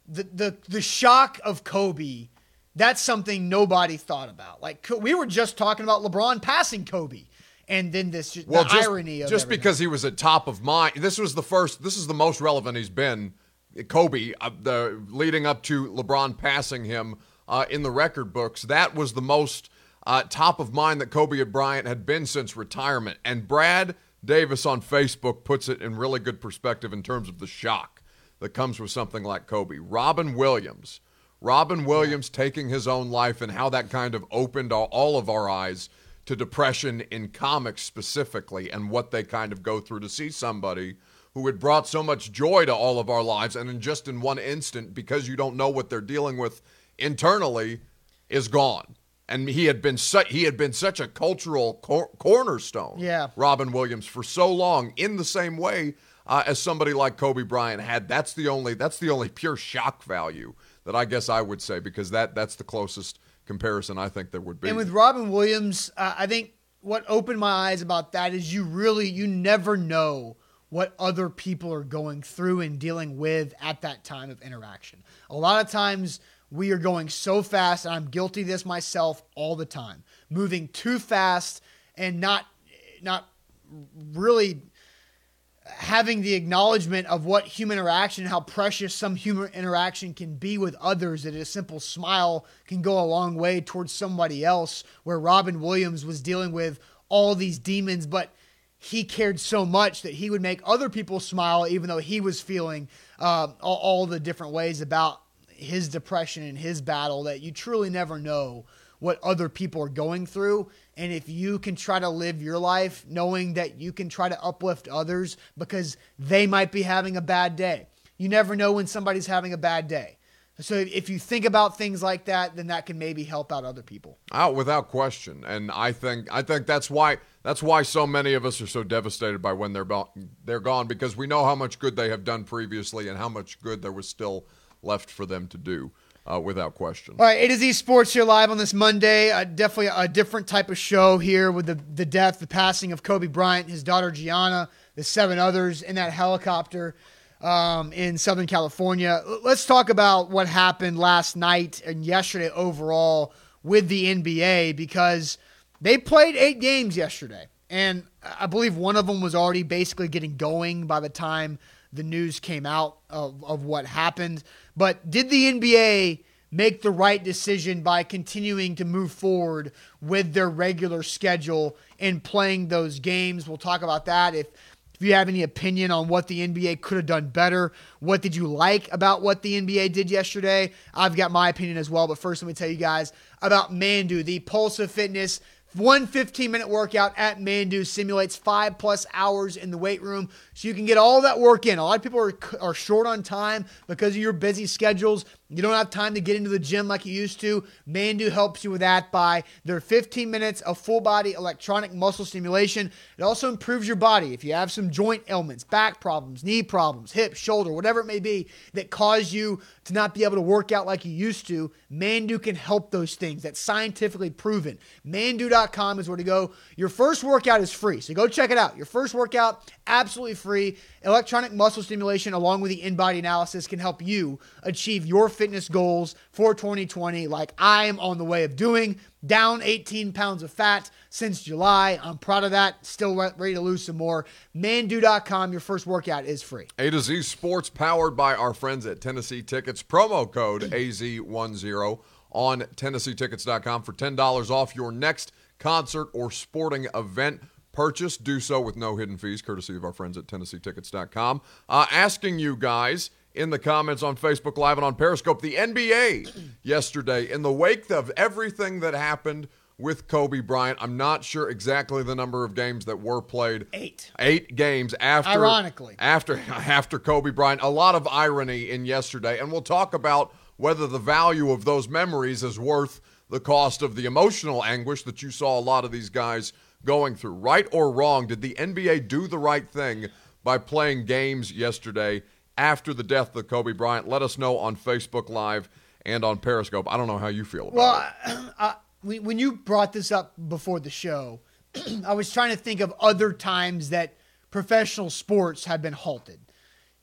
the the the shock of Kobe, that's something nobody thought about. Like we were just talking about LeBron passing Kobe, and then this well, the just, irony of just everything. because he was at top of mind. This was the first. This is the most relevant he's been. Kobe, uh, the leading up to LeBron passing him uh, in the record books, that was the most uh, top of mind that Kobe and Bryant had been since retirement. And Brad Davis on Facebook puts it in really good perspective in terms of the shock that comes with something like Kobe. Robin Williams, Robin Williams taking his own life and how that kind of opened all, all of our eyes to depression in comics specifically and what they kind of go through to see somebody who had brought so much joy to all of our lives and in just in one instant because you don't know what they're dealing with internally is gone. And he had been such he had been such a cultural cor- cornerstone yeah. Robin Williams for so long in the same way uh, as somebody like Kobe Bryant had that's the only that's the only pure shock value that I guess I would say because that that's the closest comparison I think there would be And with Robin Williams, uh, I think what opened my eyes about that is you really you never know what other people are going through and dealing with at that time of interaction. A lot of times we are going so fast, and I'm guilty of this myself all the time, moving too fast and not not really having the acknowledgement of what human interaction, how precious some human interaction can be with others, that a simple smile can go a long way towards somebody else. Where Robin Williams was dealing with all these demons, but he cared so much that he would make other people smile, even though he was feeling uh, all, all the different ways about his depression and his battle that you truly never know what other people are going through. And if you can try to live your life knowing that you can try to uplift others because they might be having a bad day, you never know when somebody's having a bad day. So if you think about things like that, then that can maybe help out other people. Out oh, without question, and I think I think that's why that's why so many of us are so devastated by when they're they're gone because we know how much good they have done previously and how much good there was still left for them to do uh, without question. All right, A to Z Sports here live on this Monday. Uh, definitely a different type of show here with the, the death, the passing of Kobe Bryant, his daughter Gianna, the seven others in that helicopter um, in Southern California. Let's talk about what happened last night and yesterday overall with the NBA because they played eight games yesterday. And I believe one of them was already basically getting going by the time the news came out of, of what happened. But did the NBA make the right decision by continuing to move forward with their regular schedule and playing those games? We'll talk about that. If if you have any opinion on what the NBA could have done better, what did you like about what the NBA did yesterday? I've got my opinion as well. But first, let me tell you guys about Manduu, the Pulse of Fitness one 15 minute workout at Manduu simulates five plus hours in the weight room so you can get all that work in. A lot of people are, are short on time because of your busy schedules. You don't have time to get into the gym like you used to. Manduu helps you with that by their 15 minutes of full body electronic muscle stimulation. It also improves your body. If you have some joint ailments, back problems, knee problems, hip, shoulder, whatever it may be that cause you to not be able to work out like you used to, Manduu can help those things. That's scientifically proven. Manduu.com is where to go. Your first workout is free, so go check it out. Your first workout, absolutely free. Electronic muscle stimulation, along with the in body analysis, can help you achieve your fitness goals for 2020, like I am on the way of doing. Down 18 pounds of fat since July. I'm proud of that. Still ready to lose some more. Manduu.com, your first workout is free. A to Z Sports, powered by our friends at Tennessee Tickets. Promo code AZ10 on TennesseeTickets.com for $10 off your next concert or sporting event purchase. Do so with no hidden fees, courtesy of our friends at TennesseeTickets.com. Uh, asking you guys in the comments on Facebook Live and on Periscope, the NBA yesterday, in the wake of everything that happened with Kobe Bryant. I'm not sure exactly the number of games that were played. Eight. Eight games after. Ironically. After after Kobe Bryant. A lot of irony in yesterday, and we'll talk about whether the value of those memories is worth the cost of the emotional anguish that you saw a lot of these guys going through. Right or wrong, did the NBA do the right thing by playing games yesterday after the death of Kobe Bryant? Let us know on Facebook Live and on Periscope. I don't know how you feel about well, it. Well, when you brought this up before the show, I was trying to think of other times that professional sports have been halted.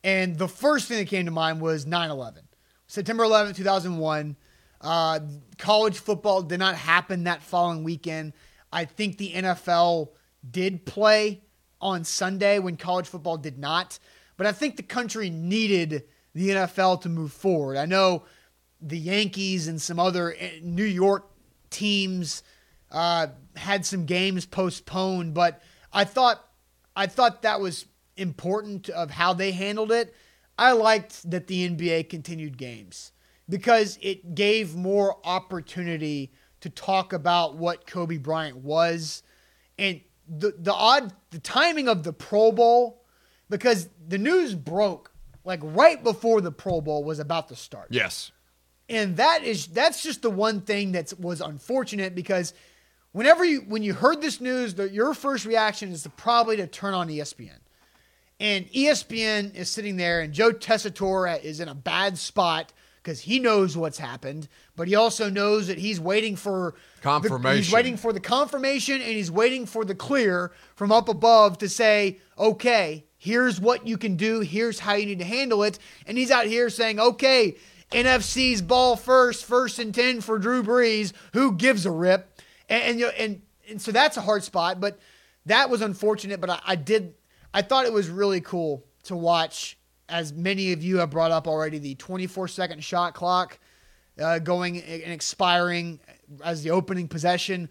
And the first thing that came to mind was 9 11. September 11, 2001. Uh, college football did not happen that following weekend. I think the NFL did play on Sunday when college football did not. But I think the country needed the NFL to move forward. I know the Yankees and some other eh, New York teams uh, had some games postponed, but I thought I thought that was important of how they handled it. I liked that the NBA continued games because it gave more opportunity to talk about what Kobe Bryant was and the the odd the timing of the Pro Bowl because the news broke like right before the Pro Bowl was about to start. Yes. And that is that's just the one thing that was unfortunate because whenever you when you heard this news, the, your first reaction is to probably to turn on ESPN. And ESPN is sitting there and Joe Tessitore is in a bad spot because he knows what's happened, but he also knows that he's waiting for confirmation. The, he's waiting for the confirmation and he's waiting for the clear from up above to say, okay, here's what you can do, here's how you need to handle it. And he's out here saying, okay, NFC's ball first, first and 10 for Drew Brees. Who gives a rip? And, and, and, and so that's a hard spot, but that was unfortunate. But I, I did, I thought it was really cool to watch as many of you have brought up already, the 24 second shot clock uh, going and expiring as the opening possession,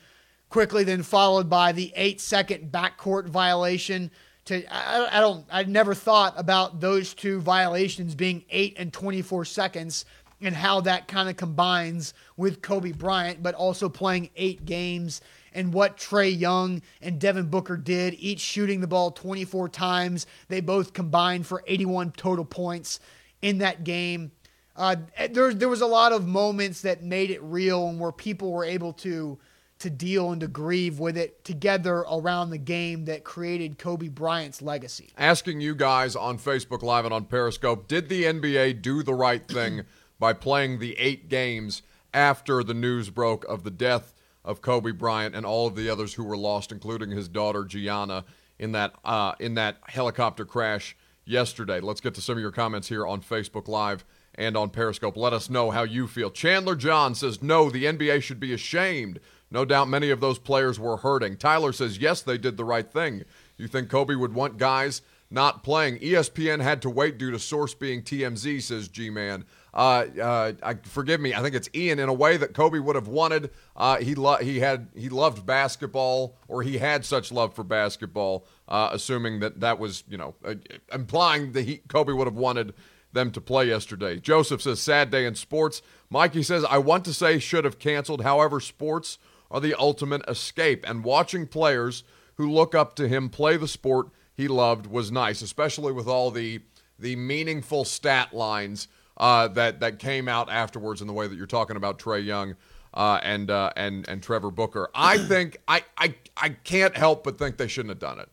quickly then followed by the eight second backcourt violation. To I, I don't I never thought about those two violations being eight and 24 seconds and how that kind of combines with Kobe Bryant, but also playing eight games and what Trae Young and Devin Booker did, each shooting the ball 24 times. They both combined for 81 total points in that game. Uh, there, there was a lot of moments that made it real and where people were able to to deal and to grieve with it together around the game that created Kobe Bryant's legacy. Asking you guys on Facebook Live and on Periscope, did the NBA do the right thing by playing the eight games after the news broke of the death of Kobe Bryant and all of the others who were lost, including his daughter Gianna in that uh, in that helicopter crash yesterday. Let's get to some of your comments here on Facebook Live and on Periscope. Let us know how you feel. Chandler John says no, the NBA should be ashamed. No doubt many of those players were hurting. Tyler says yes, they did the right thing. You think Kobe would want guys not playing? ESPN had to wait due to source being TMZ, says G Man uh, uh, forgive me, I think it's Ian in a way that Kobe would have wanted. Uh, he lo- he had he loved basketball, or he had such love for basketball. Uh, assuming that that was you know uh, implying that he, Kobe would have wanted them to play yesterday. Joseph says sad day in sports. Mikey says I want to say should have canceled. However, sports are the ultimate escape, and watching players who look up to him play the sport he loved was nice, especially with all the the meaningful stat lines uh, that that came out afterwards in the way that you're talking about Trae Young uh, and uh, and and Trevor Booker. I think I, I I can't help but think they shouldn't have done it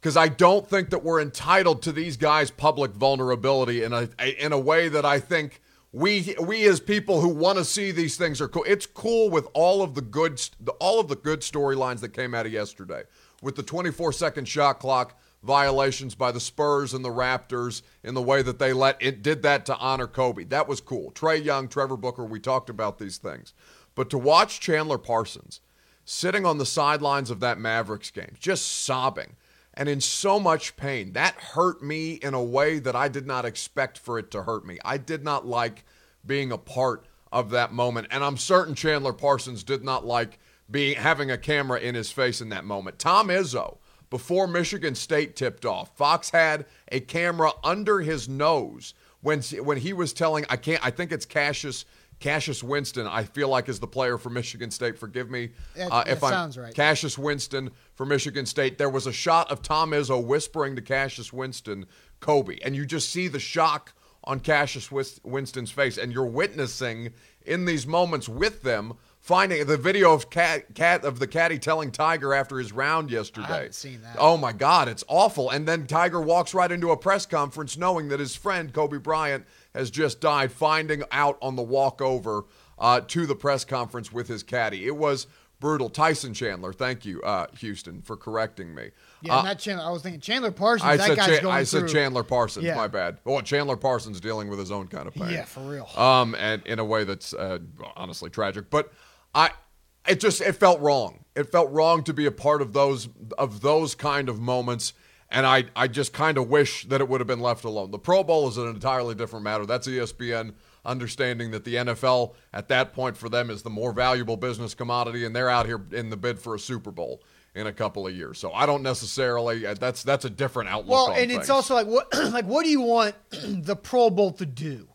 because I don't think that we're entitled to these guys' public vulnerability in a in a way that I think we we as people who want to see these things are cool. It's cool with all of the good all of the good storylines that came out of yesterday with the 24 second shot clock violations by the Spurs and the Raptors in the way that they let it did that to honor Kobe. That was cool. Trae Young, Trevor Booker, we talked about these things. But to watch Chandler Parsons sitting on the sidelines of that Mavericks game, just sobbing and in so much pain, that hurt me in a way that I did not expect for it to hurt me. I did not like being a part of that moment. And I'm certain Chandler Parsons did not like being having a camera in his face in that moment. Tom Izzo, before Michigan State tipped off, Fox had a camera under his nose when when he was telling I can't I think it's Cassius Cassius Winston, I feel like is the player for Michigan State. Forgive me uh, if I'm right. Cassius Winston for Michigan State. There was a shot of Tom Izzo whispering to Cassius Winston, Kobe, and you just see the shock on Cassius Winston's face, and you're witnessing in these moments with them finding the video of cat, cat of the caddy telling Tiger after his round yesterday. I haven't seen that. Oh my God, it's awful. And then Tiger walks right into a press conference knowing that his friend Kobe Bryant has just died, finding out on the walk over uh, to the press conference with his caddy. It was brutal. Tyson Chandler, thank you, uh, Houston, for correcting me. Yeah, uh, not Chandler. I was thinking Chandler Parsons. I that said going I said Chandler Parsons. Yeah. My bad. Well, Chandler Parsons dealing with his own kind of pain. Yeah, for real. Um, and in a way that's uh, honestly tragic. But I, it just it felt wrong. It felt wrong to be a part of those of those kind of moments. And I, I just kind of wish that it would have been left alone. The Pro Bowl is an entirely different matter. That's ESPN understanding that the NFL at that point for them is the more valuable business commodity, and they're out here in the bid for a Super Bowl in a couple of years. So I don't necessarily uh, that's that's a different outlook. Well, and things. it's also like what like what do you want the Pro Bowl to do?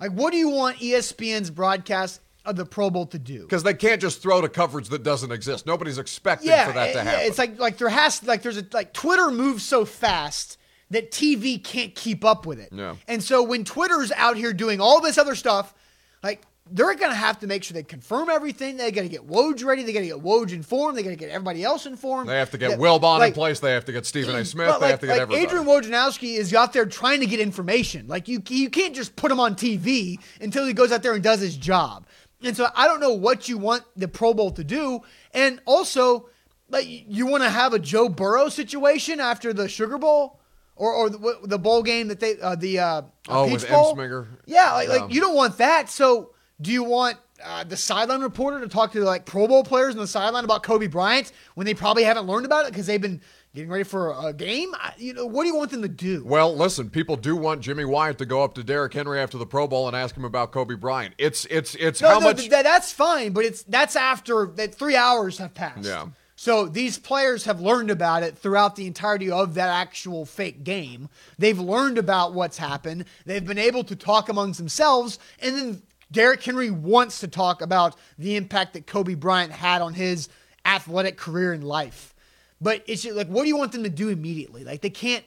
Like what do you want ESPN's broadcast of the Pro Bowl to do? Because they can't just throw to coverage that doesn't exist. Nobody's expecting yeah, for that to happen. It's like like there has like there's a like Twitter moves so fast that TV can't keep up with it. Yeah. And so when Twitter's out here doing all this other stuff, like they're going to have to make sure they confirm everything. They got to get Woj ready. They got to get Woj informed. They got to get everybody else informed. They have to get they, Bond like, in place. They have to get Stephen A. Smith. Like, they have to get like everybody. Adrian Wojnarowski is out there trying to get information. Like you, you can't just put him on TV until he goes out there and does his job. And so I don't know what you want the Pro Bowl to do. And also, like you want to have a Joe Burrow situation after the Sugar Bowl or or the, the bowl game that they uh, the uh, oh Peach with Bowl. Ensminger. Yeah, like, like you don't want that. So do you want uh, the sideline reporter to talk to like Pro Bowl players on the sideline about Kobe Bryant when they probably haven't learned about it because they've been getting ready for a game? I, you know, what do you want them to do? Well, listen, people do want Jimmy Wyatt to go up to Derrick Henry after the Pro Bowl and ask him about Kobe Bryant. It's it's it's no, how no, much th- that's fine, but it's that's after that three hours have passed. Yeah. So these players have learned about it throughout the entirety of that actual fake game. They've learned about what's happened. They've been able to talk amongst themselves, and then Derrick Henry wants to talk about the impact that Kobe Bryant had on his athletic career and life. But it's just like, what do you want them to do immediately? Like, they can't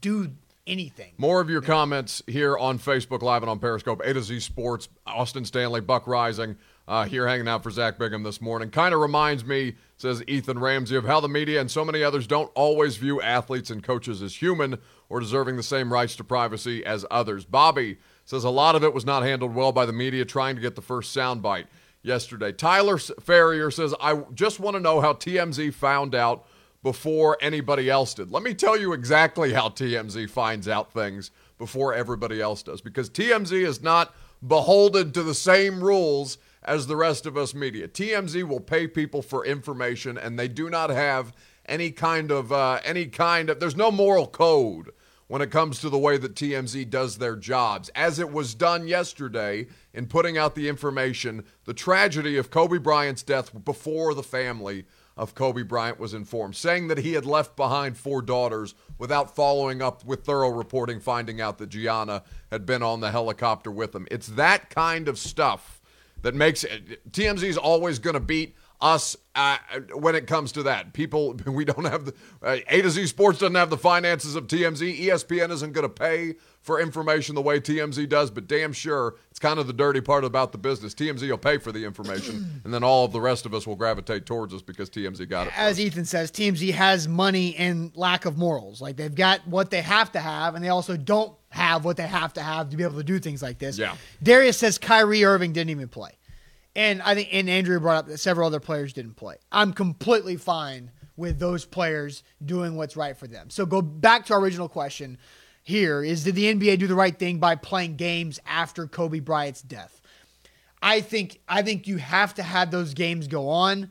do anything. More of your comments here on Facebook Live and on Periscope. A to Z Sports, Austin Stanley, Buck Reising, uh, here hanging out for Zach Bigham this morning. Kind of reminds me, says Ethan Ramsey, of how the media and so many others don't always view athletes and coaches as human or deserving the same rights to privacy as others. Bobby says a lot of it was not handled well by the media trying to get the first soundbite yesterday. Tyler Ferrier says, I just want to know how TMZ found out before anybody else did. Let me tell you exactly how TMZ finds out things before everybody else does because TMZ is not beholden to the same rules as the rest of us media. TMZ will pay people for information and they do not have any kind of uh, any kind of there's no moral code when it comes to the way that TMZ does their jobs. As it was done yesterday in putting out the information, the tragedy of Kobe Bryant's death before the family of Kobe Bryant was informed, saying that he had left behind four daughters without following up with thorough reporting, finding out that Gianna had been on the helicopter with him. It's that kind of stuff that makes. TMZ is always going to beat us uh, when it comes to that. People, we don't have the uh, A to Z Sports doesn't have the finances of TMZ. ESPN isn't going to pay for information the way TMZ does, but damn sure it's kind of the dirty part about the business. TMZ will pay for the information, and then all of the rest of us will gravitate towards us because TMZ got it. As first. Ethan says, TMZ has money and lack of morals. Like they've got what they have to have, and they also don't have what they have to have to be able to do things like this. Yeah. Darius says Kyrie Irving didn't even play. And I think, and Andrew brought up that several other players didn't play. I'm completely fine with those players doing what's right for them. So go back to our original question here is did the NBA do the right thing by playing games after Kobe Bryant's death? I think I think you have to have those games go on.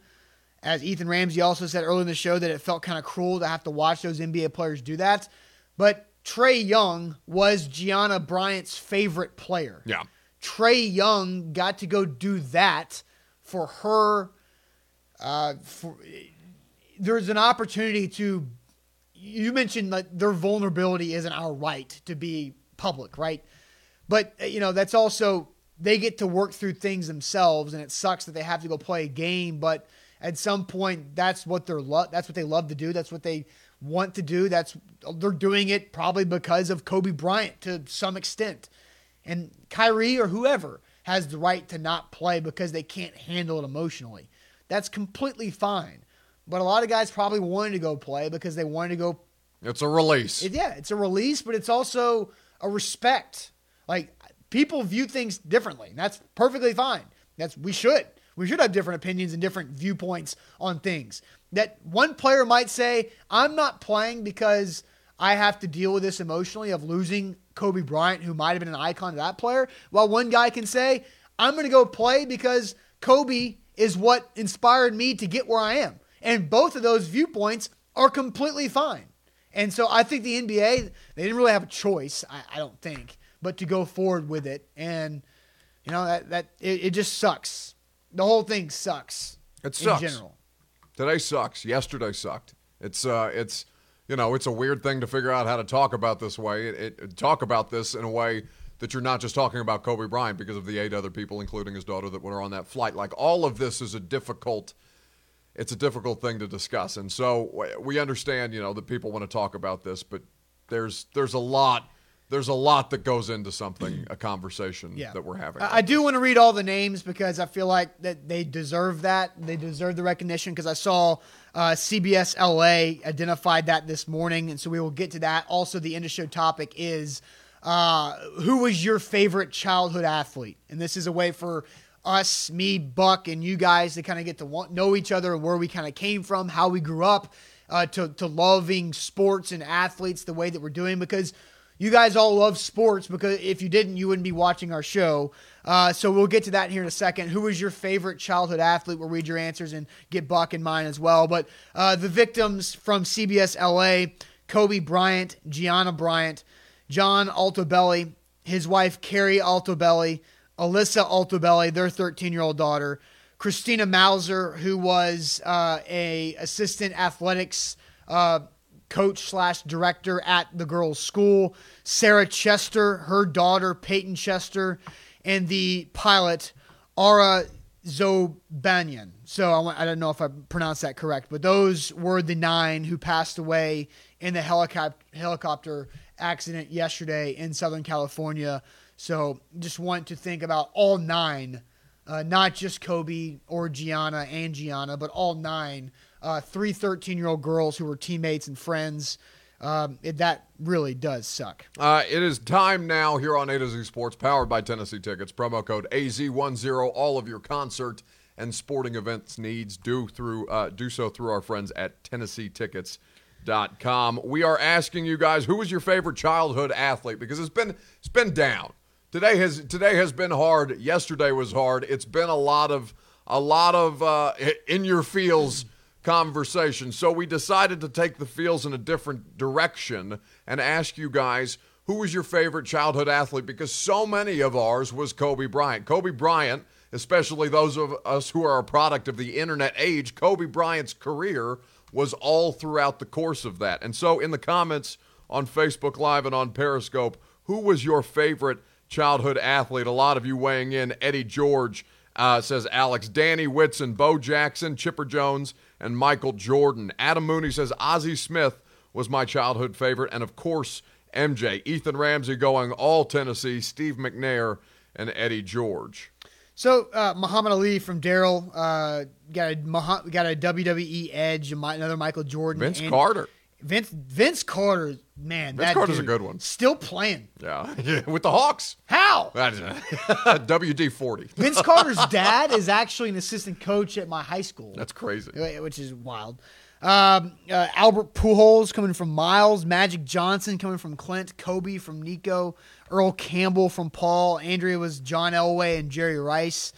As Ethan Ramsey also said earlier in the show that it felt kind of cruel to have to watch those NBA players do that. But Trae Young was Gianna Bryant's favorite player. Yeah. Trae Young got to go do that for her. Uh, for, there's an opportunity to. You mentioned that their vulnerability isn't our right to be public, right? But uh, you know that's also they get to work through things themselves, and it sucks that they have to go play a game. But at some point, that's what they're lo- that's what they love to do. That's what they want to do. That's they're doing it probably because of Kobe Bryant to some extent. And Kyrie or whoever has the right to not play because they can't handle it emotionally. That's completely fine. But a lot of guys probably wanted to go play because they wanted to go. It's a release. It, yeah, it's a release, but it's also a respect. Like people view things differently. And that's perfectly fine. That's we should. We should have different opinions and different viewpoints on things. That one player might say, "I'm not playing because I have to deal with this emotionally of losing Kobe Bryant, who might have been an icon to that player." While one guy can say, "I'm going to go play because Kobe is what inspired me to get where I am." And both of those viewpoints are completely fine. And so I think the NBA, they didn't really have a choice, I, I don't think, but to go forward with it. And, you know, that, that it, it just sucks. The whole thing sucks. It sucks. In general. Today sucks. Yesterday sucked. It's, uh, it's, you know, it's a weird thing to figure out how to talk about this way. It, it, talk about this in a way that you're not just talking about Kobe Bryant because of the eight other people, including his daughter, that were on that flight. Like all of this is a difficult – it's a difficult thing to discuss. And so we understand, you know, that people want to talk about this, but there's there's a lot there's a lot that goes into something a conversation yeah. that we're having. I, I do want to read all the names because I feel like that they deserve that. They deserve the recognition because I saw uh, CBS LA identified that this morning, and so we will get to that. Also, the end of show topic is. Uh, who was your favorite childhood athlete? And this is a way for us, me, Buck, and you guys to kind of get to want, know each other, and where we kind of came from, how we grew up, uh, to, to loving sports and athletes the way that we're doing because you guys all love sports because if you didn't, you wouldn't be watching our show. Uh, so we'll get to that here in a second. Who was your favorite childhood athlete? We'll read your answers and get Buck in mine as well. But uh, the victims from CBS LA Kobe Bryant, Gianna Bryant, John Altobelli, his wife Keri Altobelli, Alyssa Altobelli, their 13 year old daughter, Christina Mauser, who was uh, a assistant athletics uh, coach slash director at the girls' school, Sarah Chester, her daughter Payton Chester, and the pilot Ara Zobanyan. So I, I don't know if I pronounced that correct, but those were the nine who passed away in the helicopter helicopter accident yesterday in Southern California. So just want to think about all nine, uh, not just Kobe or Gianna and Gianna, but all nine, uh, three 13 year old girls who were teammates and friends. Um, it, that really does suck. Uh, it is time now here on A to Z Sports, powered by Tennessee Tickets. Promo code AZ10. All of your concert and sporting events needs do through uh, do so through our friends at Tennessee Tickets. Com. We are asking you guys who was your favorite childhood athlete because it's been it's been down. Today has today has been hard. Yesterday was hard. It's been a lot of a lot of uh, in your feels conversation. So we decided to take the feels in a different direction and ask you guys who was your favorite childhood athlete because so many of ours was Kobe Bryant. Kobe Bryant, especially those of us who are a product of the internet age, Kobe Bryant's career was all throughout the course of that. And so in the comments on Facebook Live and on Periscope, who was your favorite childhood athlete. A lot of you weighing in. Eddie George uh, says Alex, Danny Whitson, Bo Jackson, Chipper Jones, and Michael Jordan. Adam Mooney says Ozzie Smith was my childhood favorite, and of course MJ. Ethan Ramsey going all Tennessee. Steve McNair and Eddie George. So uh, Muhammad Ali from Daryl uh, got a got a WWE Edge, another Michael Jordan, Vince Carter. Vince Vince Carter, man, Vince Carter's a good one. Still playing. Yeah, yeah with the Hawks. How? WD forty. Vince Carter's dad is actually an assistant coach at my high school. That's crazy. Which is wild. Um, uh, Albert Pujols coming from Miles, Magic Johnson coming from Clint, Kobe from Nico, Earl Campbell from Paul, Andrea was John Elway and Jerry Rice,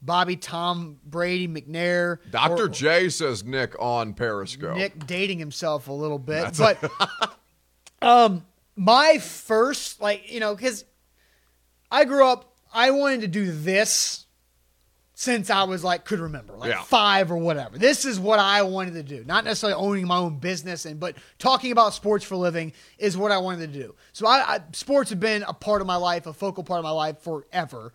Bobby Tom Brady McNair. Dr. or- J says Nick on Periscope. Nick dating himself a little bit, but um, my first like you know because I grew up, I wanted to do this since I was like could remember, like Yeah. five or whatever. This is what I wanted to do. Not necessarily owning my own business and but talking about sports for a living is what I wanted to do. So I, I sports have been a part of my life, a focal part of my life forever.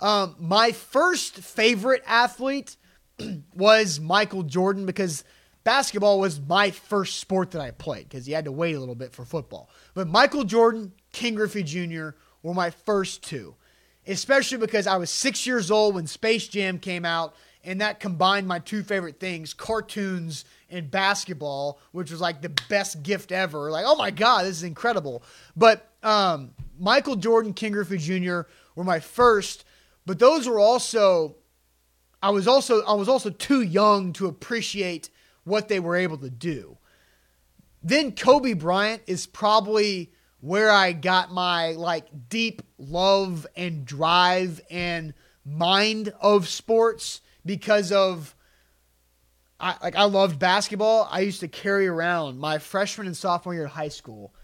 Um, my first favorite athlete was Michael Jordan because basketball was my first sport that I played because you had to wait a little bit for football. But Michael Jordan, Ken Griffey Jr. were my first two, especially because I was six years old when Space Jam came out, and that combined my two favorite things cartoons and basketball, which was like the best gift ever. Like, oh my God, this is incredible. But um, Michael Jordan, Ken Griffey Jr. were my first, but those were also I was also I was also too young to appreciate what they were able to do. Then Kobe Bryant is probably where I got my like deep love and drive and mind of sports because of I like I loved basketball. I used to carry around my freshman and sophomore year of high school.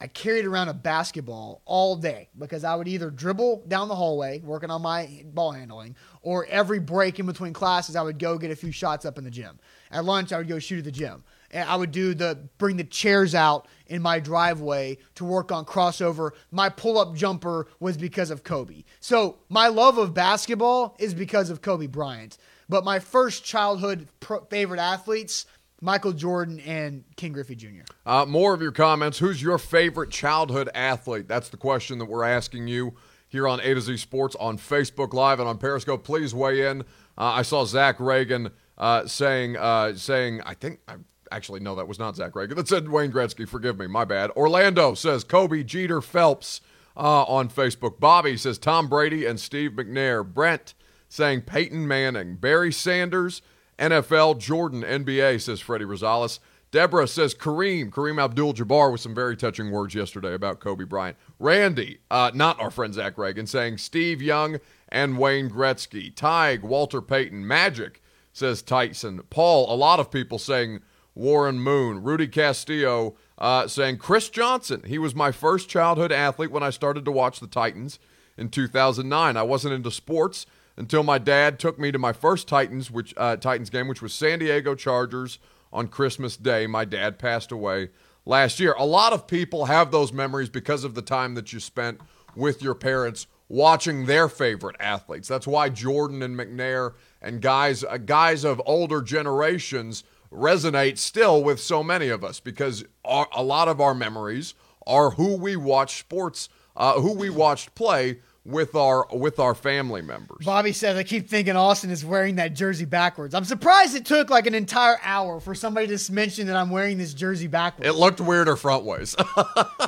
I carried around a basketball all day because I would either dribble down the hallway working on my ball handling, or every break in between classes, I would go get a few shots up in the gym. At lunch, I would go shoot at the gym. And I would do the bring the chairs out in my driveway to work on crossover. My pull up jumper was because of Kobe. So my love of basketball is because of Kobe Bryant. But my first childhood pro- favorite athletes, Michael Jordan and Ken Griffey Jr. Uh, more of your comments. Who's your favorite childhood athlete? That's the question that we're asking you here on A to Z Sports on Facebook Live and on Periscope. Please weigh in. Uh, I saw Zach Reagan uh, saying, uh, saying, I think, I, actually, no, that was not Zach Reagan. That said Wayne Gretzky. Forgive me, my bad. Orlando says Kobe Jeter Phelps uh, on Facebook. Bobby says Tom Brady and Steve McNair. Brent saying Peyton Manning. Barry Sanders, NFL, Jordan, NBA, says Freddie Rosales. Deborah says Kareem, Kareem Abdul Jabbar, with some very touching words yesterday about Kobe Bryant. Randy, uh, not our friend Zach Reagan, saying Steve Young and Wayne Gretzky. Tig, Walter Payton. Magic, says Tyson. Paul, a lot of people saying Warren Moon. Rudy Castillo uh, saying Chris Johnson. He was my first childhood athlete when I started to watch the Titans in 2009. I wasn't into sports until my dad took me to my first Titans, which uh, Titans game, which was San Diego Chargers on Christmas Day. My dad passed away last year. A lot of people have those memories because of the time that you spent with your parents watching their favorite athletes. That's why Jordan and McNair and guys uh, guys of older generations resonate still with so many of us because our, a lot of our memories are who we watch sports, uh, who we watched play with our with our family members. Bobby says, I keep thinking Austin is wearing that jersey backwards. I'm surprised it took like an entire hour for somebody to mention that I'm wearing this jersey backwards. It looked weirder front ways.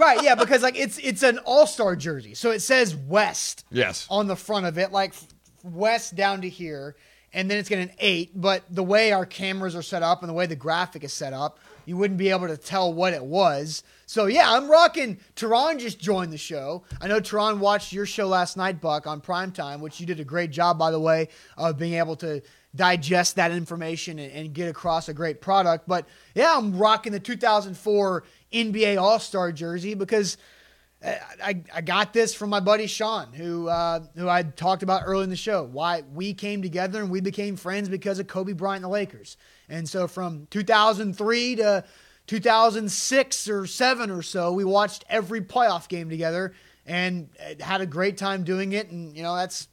right, yeah, because like it's it's an all-star jersey. So it says West yes. on the front of it, like West down to here, and then it's got an eight. But the way our cameras are set up and the way the graphic is set up, you wouldn't be able to tell what it was. So yeah, I'm rocking. Tehran just joined the show. I know Tehran watched your show last night, Buck, on primetime, which you did a great job, by the way, of being able to digest that information and, and get across a great product. But yeah, I'm rocking the 2004 NBA All Star jersey because. I, I got this from my buddy Sean, who uh, who I talked about early in the show. Why we came together and we became friends because of Kobe Bryant and the Lakers. And so from 2003 to 2006 or seven or so, we watched every playoff game together and had a great time doing it. And you know that's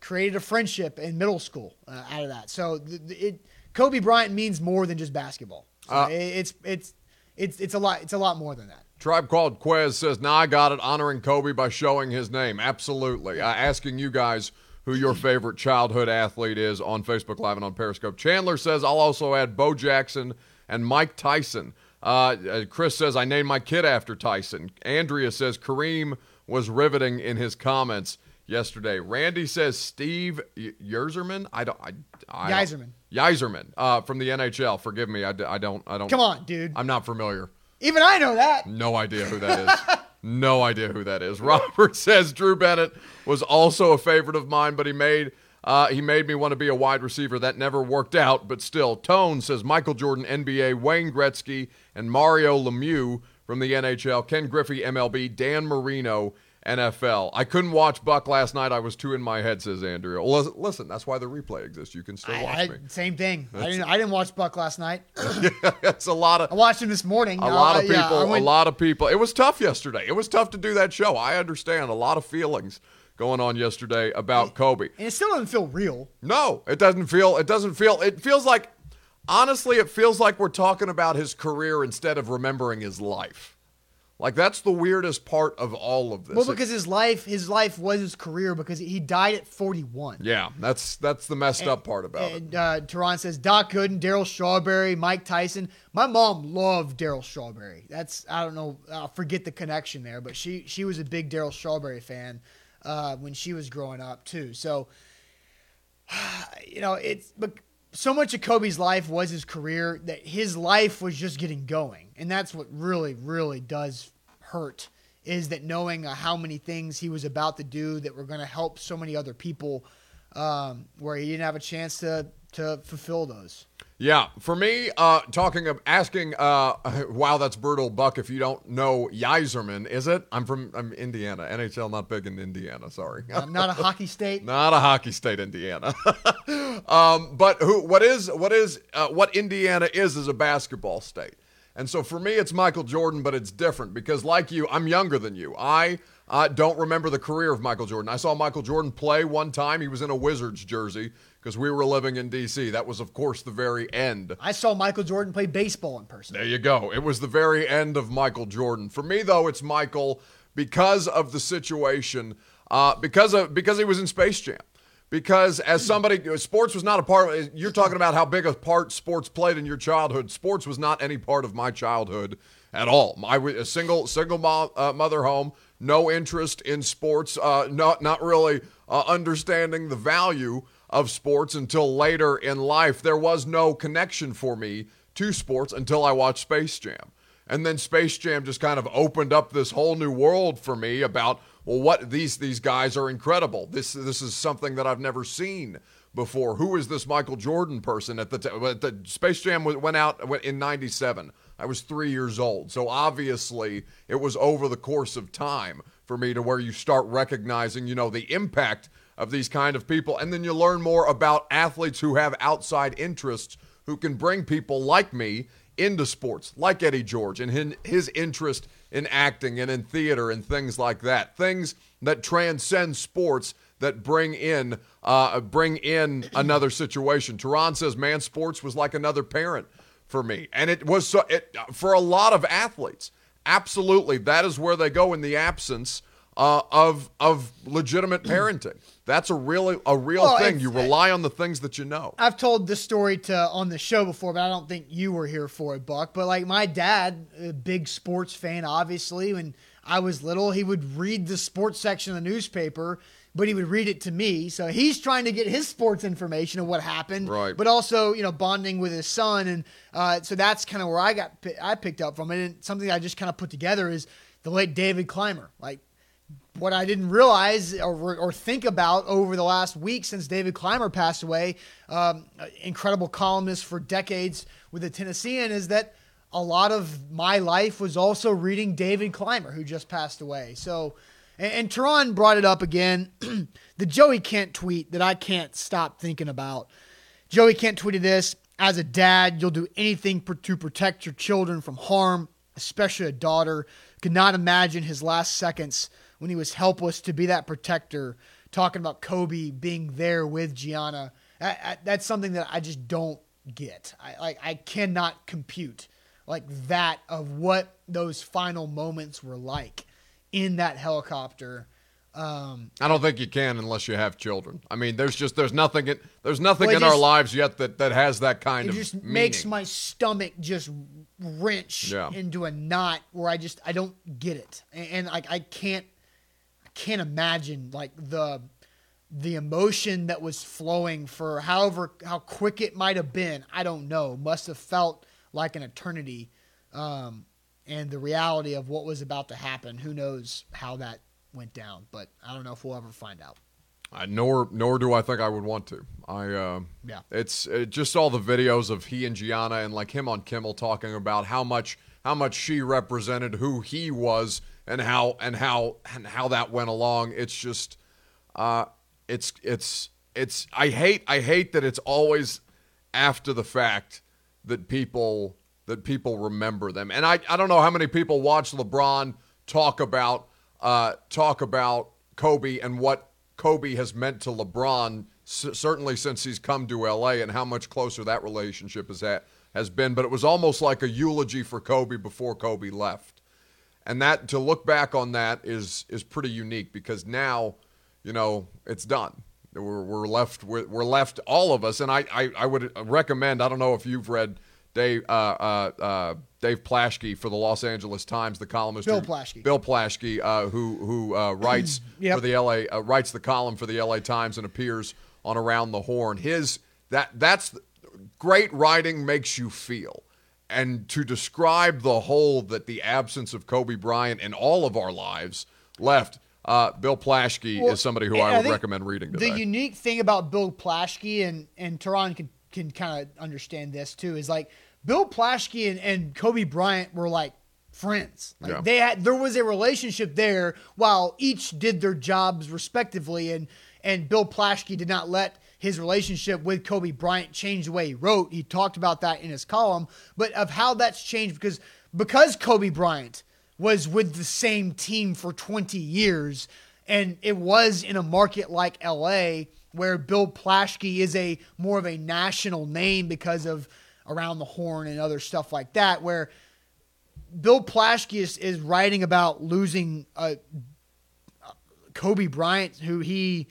created a friendship in middle school uh, out of that. So it Kobe Bryant means more than just basketball. So Uh, it, it's it's it's it's a lot it's a lot more than that. Tribe Called Quez says, "Nah, I got it. Honoring Kobe by showing his name. Absolutely. Uh, asking you guys who your favorite childhood athlete is on Facebook Live and on Periscope. Chandler says, I'll also add Bo Jackson and Mike Tyson. Uh, uh, Chris says, I named my kid after Tyson. Andrea says, Kareem was riveting in his comments. yesterday. Randy says Steve Yzerman. I don't. I, I Yzerman. Yzerman uh, from the NHL. Forgive me. I, I don't. I don't. Come on, dude. I'm not familiar. Even I know that. No idea who that is. no idea who that is. Robert says Drew Bennett was also a favorite of mine, but he made uh, he made me want to be a wide receiver. That never worked out, but still. Tone says Michael Jordan, NBA, Wayne Gretzky, and Mario Lemieux from the NHL, Ken Griffey, MLB, Dan Marino, NFL. I couldn't watch Buck last night. I was too in my head, says Andrea. Well, listen- that's why the replay exists. You can still I, watch I- me. same thing. I didn't. I didn't watch Buck last night. That's a lot of I watched him this morning. a lot of Uh, people yeah, I a went- lot of people it was tough yesterday it was tough to do that show i understand a lot of feelings going on yesterday about kobe and it still doesn't feel real. no it doesn't feel it doesn't feel it feels like honestly it feels like we're talking about his career instead of remembering his life like that's the weirdest part of all of this Well, because his life, his life was his career because he died at 41. yeah that's that's the messed up part about it And uh, Tehran says Doc Gooden, Darryl Strawberry, Mike Tyson. My mom loved Darryl Strawberry. That's I don't know. I'll forget the connection there, but she she was a big Darryl Strawberry fan uh, when she was growing up too. So you know it's but so much of Kobe's life was his career that his life was just getting going, and that's what really really does hurt. Is that knowing uh, how many things he was about to do that were going to help so many other people, um, where he didn't have a chance to to fulfill those. Yeah, for me, uh, talking of asking, uh, wow, that's brutal, Buck. If you don't know Yzerman, is it? I'm from I'm Indiana. NHL not big in Indiana. Sorry, I'm not a hockey state. not a hockey state, Indiana. um, but who? What is? What is? Uh, what Indiana is is a basketball state. And so for me, it's Michael Jordan, but it's different because, like you, I'm younger than you. I uh, don't remember the career of Michael Jordan. I saw Michael Jordan play one time. He was in a Wizards jersey because we were living in D.C. That was, of course, the very end I saw Michael Jordan play baseball in person. there you go. It was the very end of Michael Jordan. For me, though, it's Michael because of the situation, uh, because of because he was in Space Jam. Because as somebody, sports was not a part. of You're talking about how big a part sports played in your childhood. Sports was not any part of my childhood at all. I was a single single mo- uh, mother home, no interest in sports, uh, not not really uh, understanding the value of sports until later in life. There was no connection for me to sports until I watched Space Jam. And then Space Jam just kind of opened up this whole new world for me about well what these these guys are incredible. This this is something that I've never seen before. Who is this Michael Jordan person at the t- the Space Jam went out in 97. I was 3 years old. So obviously it was over the course of time for me to where you start recognizing, you know, the impact of these kind of people and then you learn more about athletes who have outside interests who can bring people like me into sports, like Eddie George and his, interest in acting and in theater and things like that. Things that transcend sports that bring in uh, bring in another situation. Tehran says, "Man, sports was like another parent for me," and it was so it, for a lot of athletes. Absolutely, that is where they go in the absence uh, of of legitimate parenting. That's a really a real Well, thing. You rely on the things that you know. I've told this story to on the show before, but I don't think you were here for it, Buck. But like my dad, a big sports fan, obviously. When I was little, he would read the sports section of the newspaper, but he would read it to me. So he's trying to get his sports information of what happened, Right. But also, you know, bonding with his son, and uh, so that's kind of where I got I picked up from it. And something I just kind of put together is the late David Climer, like what I didn't realize or, or think about over the last week since David Climer passed away, um, incredible columnist for decades with the Tennessean, is that a lot of my life was also reading David Climer, who just passed away. So, and, and Teron brought it up again. the Joey Kent tweet that I can't stop thinking about. Joey Kent tweeted this As a dad, you'll do anything to protect your children from harm, especially a daughter. Could not imagine his last seconds when he was helpless to be that protector, talking about Kobe being there with Gianna. I, I, that's something that I just don't get. I, like, I cannot compute like that of what those final moments were like in that helicopter. Um, I don't think you can unless you have children. I mean, there's just there's nothing in, there's nothing Well, in our lives yet that that has that kind it of It just meaning. makes my stomach just wrench Yeah. into a knot where I just I don't get it, and, and like I can't can't imagine like the the emotion that was flowing for however how quick it might have been. I don't know. Must have felt like an eternity. Um, and the reality of what was about to happen. Who knows how that went down? But I don't know if we'll ever find out. Uh, nor nor do I think I would want to. I uh, yeah. It's it, just all the videos of he and Gianna and like him on Kimmel talking about how much how much she represented who he was and how and how and how that went along. It's just uh, it's it's it's I hate I hate that it's always after the fact that people that people remember them. And I, I don't know how many people watch LeBron talk about uh, talk about Kobe and what Kobe has meant to LeBron, c- certainly since he's come to LA, and how much closer that relationship is at, has been. But it was almost like a eulogy for Kobe before Kobe left, and that to look back on that is is pretty unique because now, you know, it's done. We're, we're left with, we're left all of us, and I, I I would recommend. I don't know if you've read Dave uh, uh, uh, Dave Plaschke for the Los Angeles Times, the columnist. Bill Plaschke. Bill Plaschke, uh, who who uh, writes Yep. for the LA uh, writes the column for the LA Times and appears on Around the Horn. His that that's great writing makes you feel. And to describe the hole that the absence of Kobe Bryant in all of our lives left, uh, Bill Plaschke Well, is somebody who I I would recommend reading today. The unique thing about Bill Plaschke and and Tehran can can kind of understand this too is like Bill Plaschke and, and Kobe Bryant were like friends. Like Yeah. they had there was a relationship there while each did their jobs respectively and and Bill Plaschke did not let his relationship with Kobe Bryant changed the way he wrote. He talked about that in his column, but of how that's changed because because Kobe Bryant was with the same team for 20 years and it was in a market like LA where Bill Plaschke is a more of a national name because of around the horn and other stuff like that where Bill Plaschke is, is writing about losing a Kobe Bryant, who he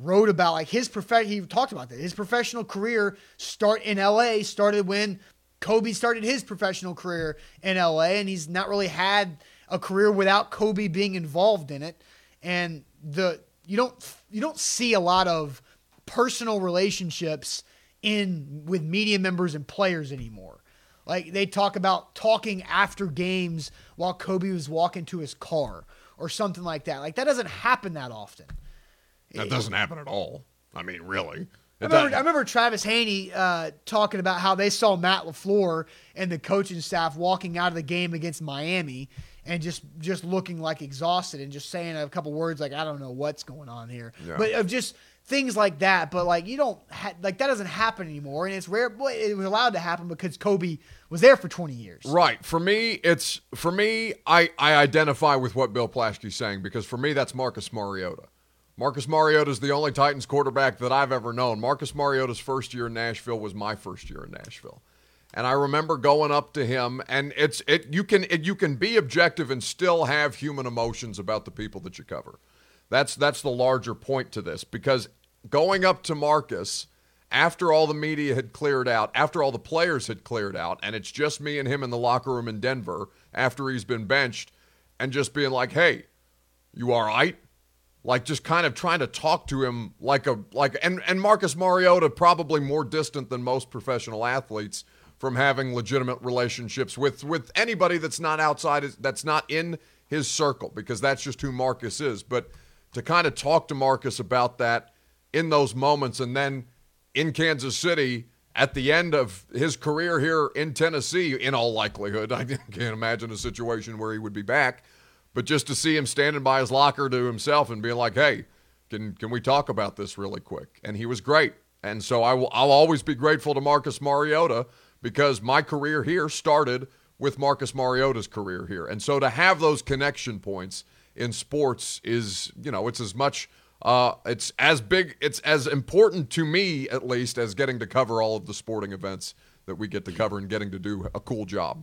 wrote about, like his prof- he talked about that. His professional career start in LA started when Kobe started his professional career in LA, and he's not really had a career without Kobe being involved in it. And the you don't you don't see a lot of personal relationships in with media members and players anymore. Like they talk about talking after games while Kobe was walking to his car or something like that. Like that doesn't happen that often. That doesn't happen at all. I mean, really. I remember, I remember Travis Haney uh, talking about how they saw Matt LaFleur and the coaching staff walking out of the game against Miami and just just looking like exhausted and just saying a couple words like I don't know what's going on here, Yeah. but of just things like that. But like you don't ha- like that doesn't happen anymore, and it's rare. But it was allowed to happen because Kobe was there for twenty years. Right. For me, it's for me. I I identify with what Bill Plaschke's saying because for me, that's Marcus Mariota. Marcus Mariota is the only Titans quarterback that I've ever known. Marcus Mariota's first year in Nashville was my first year in Nashville, and I remember going up to him. And it's it you can it, you can be objective and still have human emotions about the people that you cover. That's that's the larger point to this because going up to Marcus after all the media had cleared out, after all the players had cleared out, and it's just me and him in the locker room in Denver after he's been benched, and just being like, "Hey, you all right?" Like just kind of trying to talk to him like a like and and Marcus Mariota probably more distant than most professional athletes from having legitimate relationships with with anybody that's not outside that's not in his circle because that's just who Marcus is. But to kind of talk to Marcus about that in those moments and then in Kansas City at the end of his career here in Tennessee, in all likelihood, I can't imagine a situation where he would be back. But just to see him standing by his locker to himself and being like, "Hey, can can we talk about this really quick?" And he was great. And so I will I'll always be grateful to Marcus Mariota because my career here started with Marcus Mariota's career here. And so to have those connection points in sports is, you know, it's as much uh, it's as big, it's as important to me at least as getting to cover all of the sporting events that we get to cover and getting to do a cool job.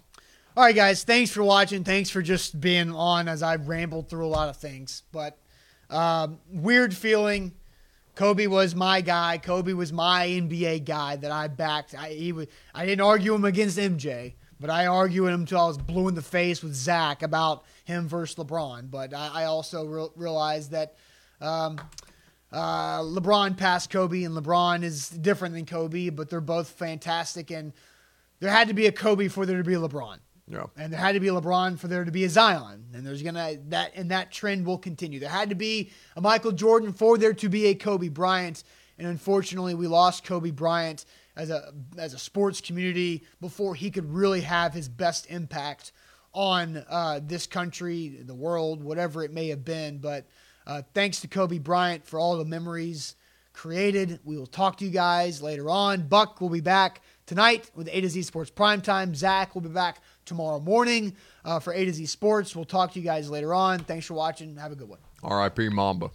All right, guys. Thanks for watching. Thanks for just being on as I rambled through a lot of things. But um, weird feeling. Kobe was my guy. Kobe was my NBA guy that I backed. I he was, I didn't argue him against MJ, But I argued him until I was blue in the face with Zach about him versus LeBron. But I, I also re- realized that um, uh, LeBron passed Kobe, and LeBron is different than Kobe, but they're both fantastic. And there had to be a Kobe for there to be a LeBron. Yeah. And there had to be LeBron for there to be a Zion. And there's gonna that and that trend will continue. There had to be a Michael Jordan for there to be a Kobe Bryant. And unfortunately we lost Kobe Bryant as a as a sports community before he could really have his best impact on uh, this country, the world, whatever it may have been. But uh, thanks to Kobe Bryant for all the memories created. We will talk to you guys later on. Buck will be back tonight with A to Z Sports Primetime. Zach will be back tomorrow morning uh, for A to Z Sports. We'll talk to you guys later on. Thanks for watching. Have a good one. R.I.P. Mamba.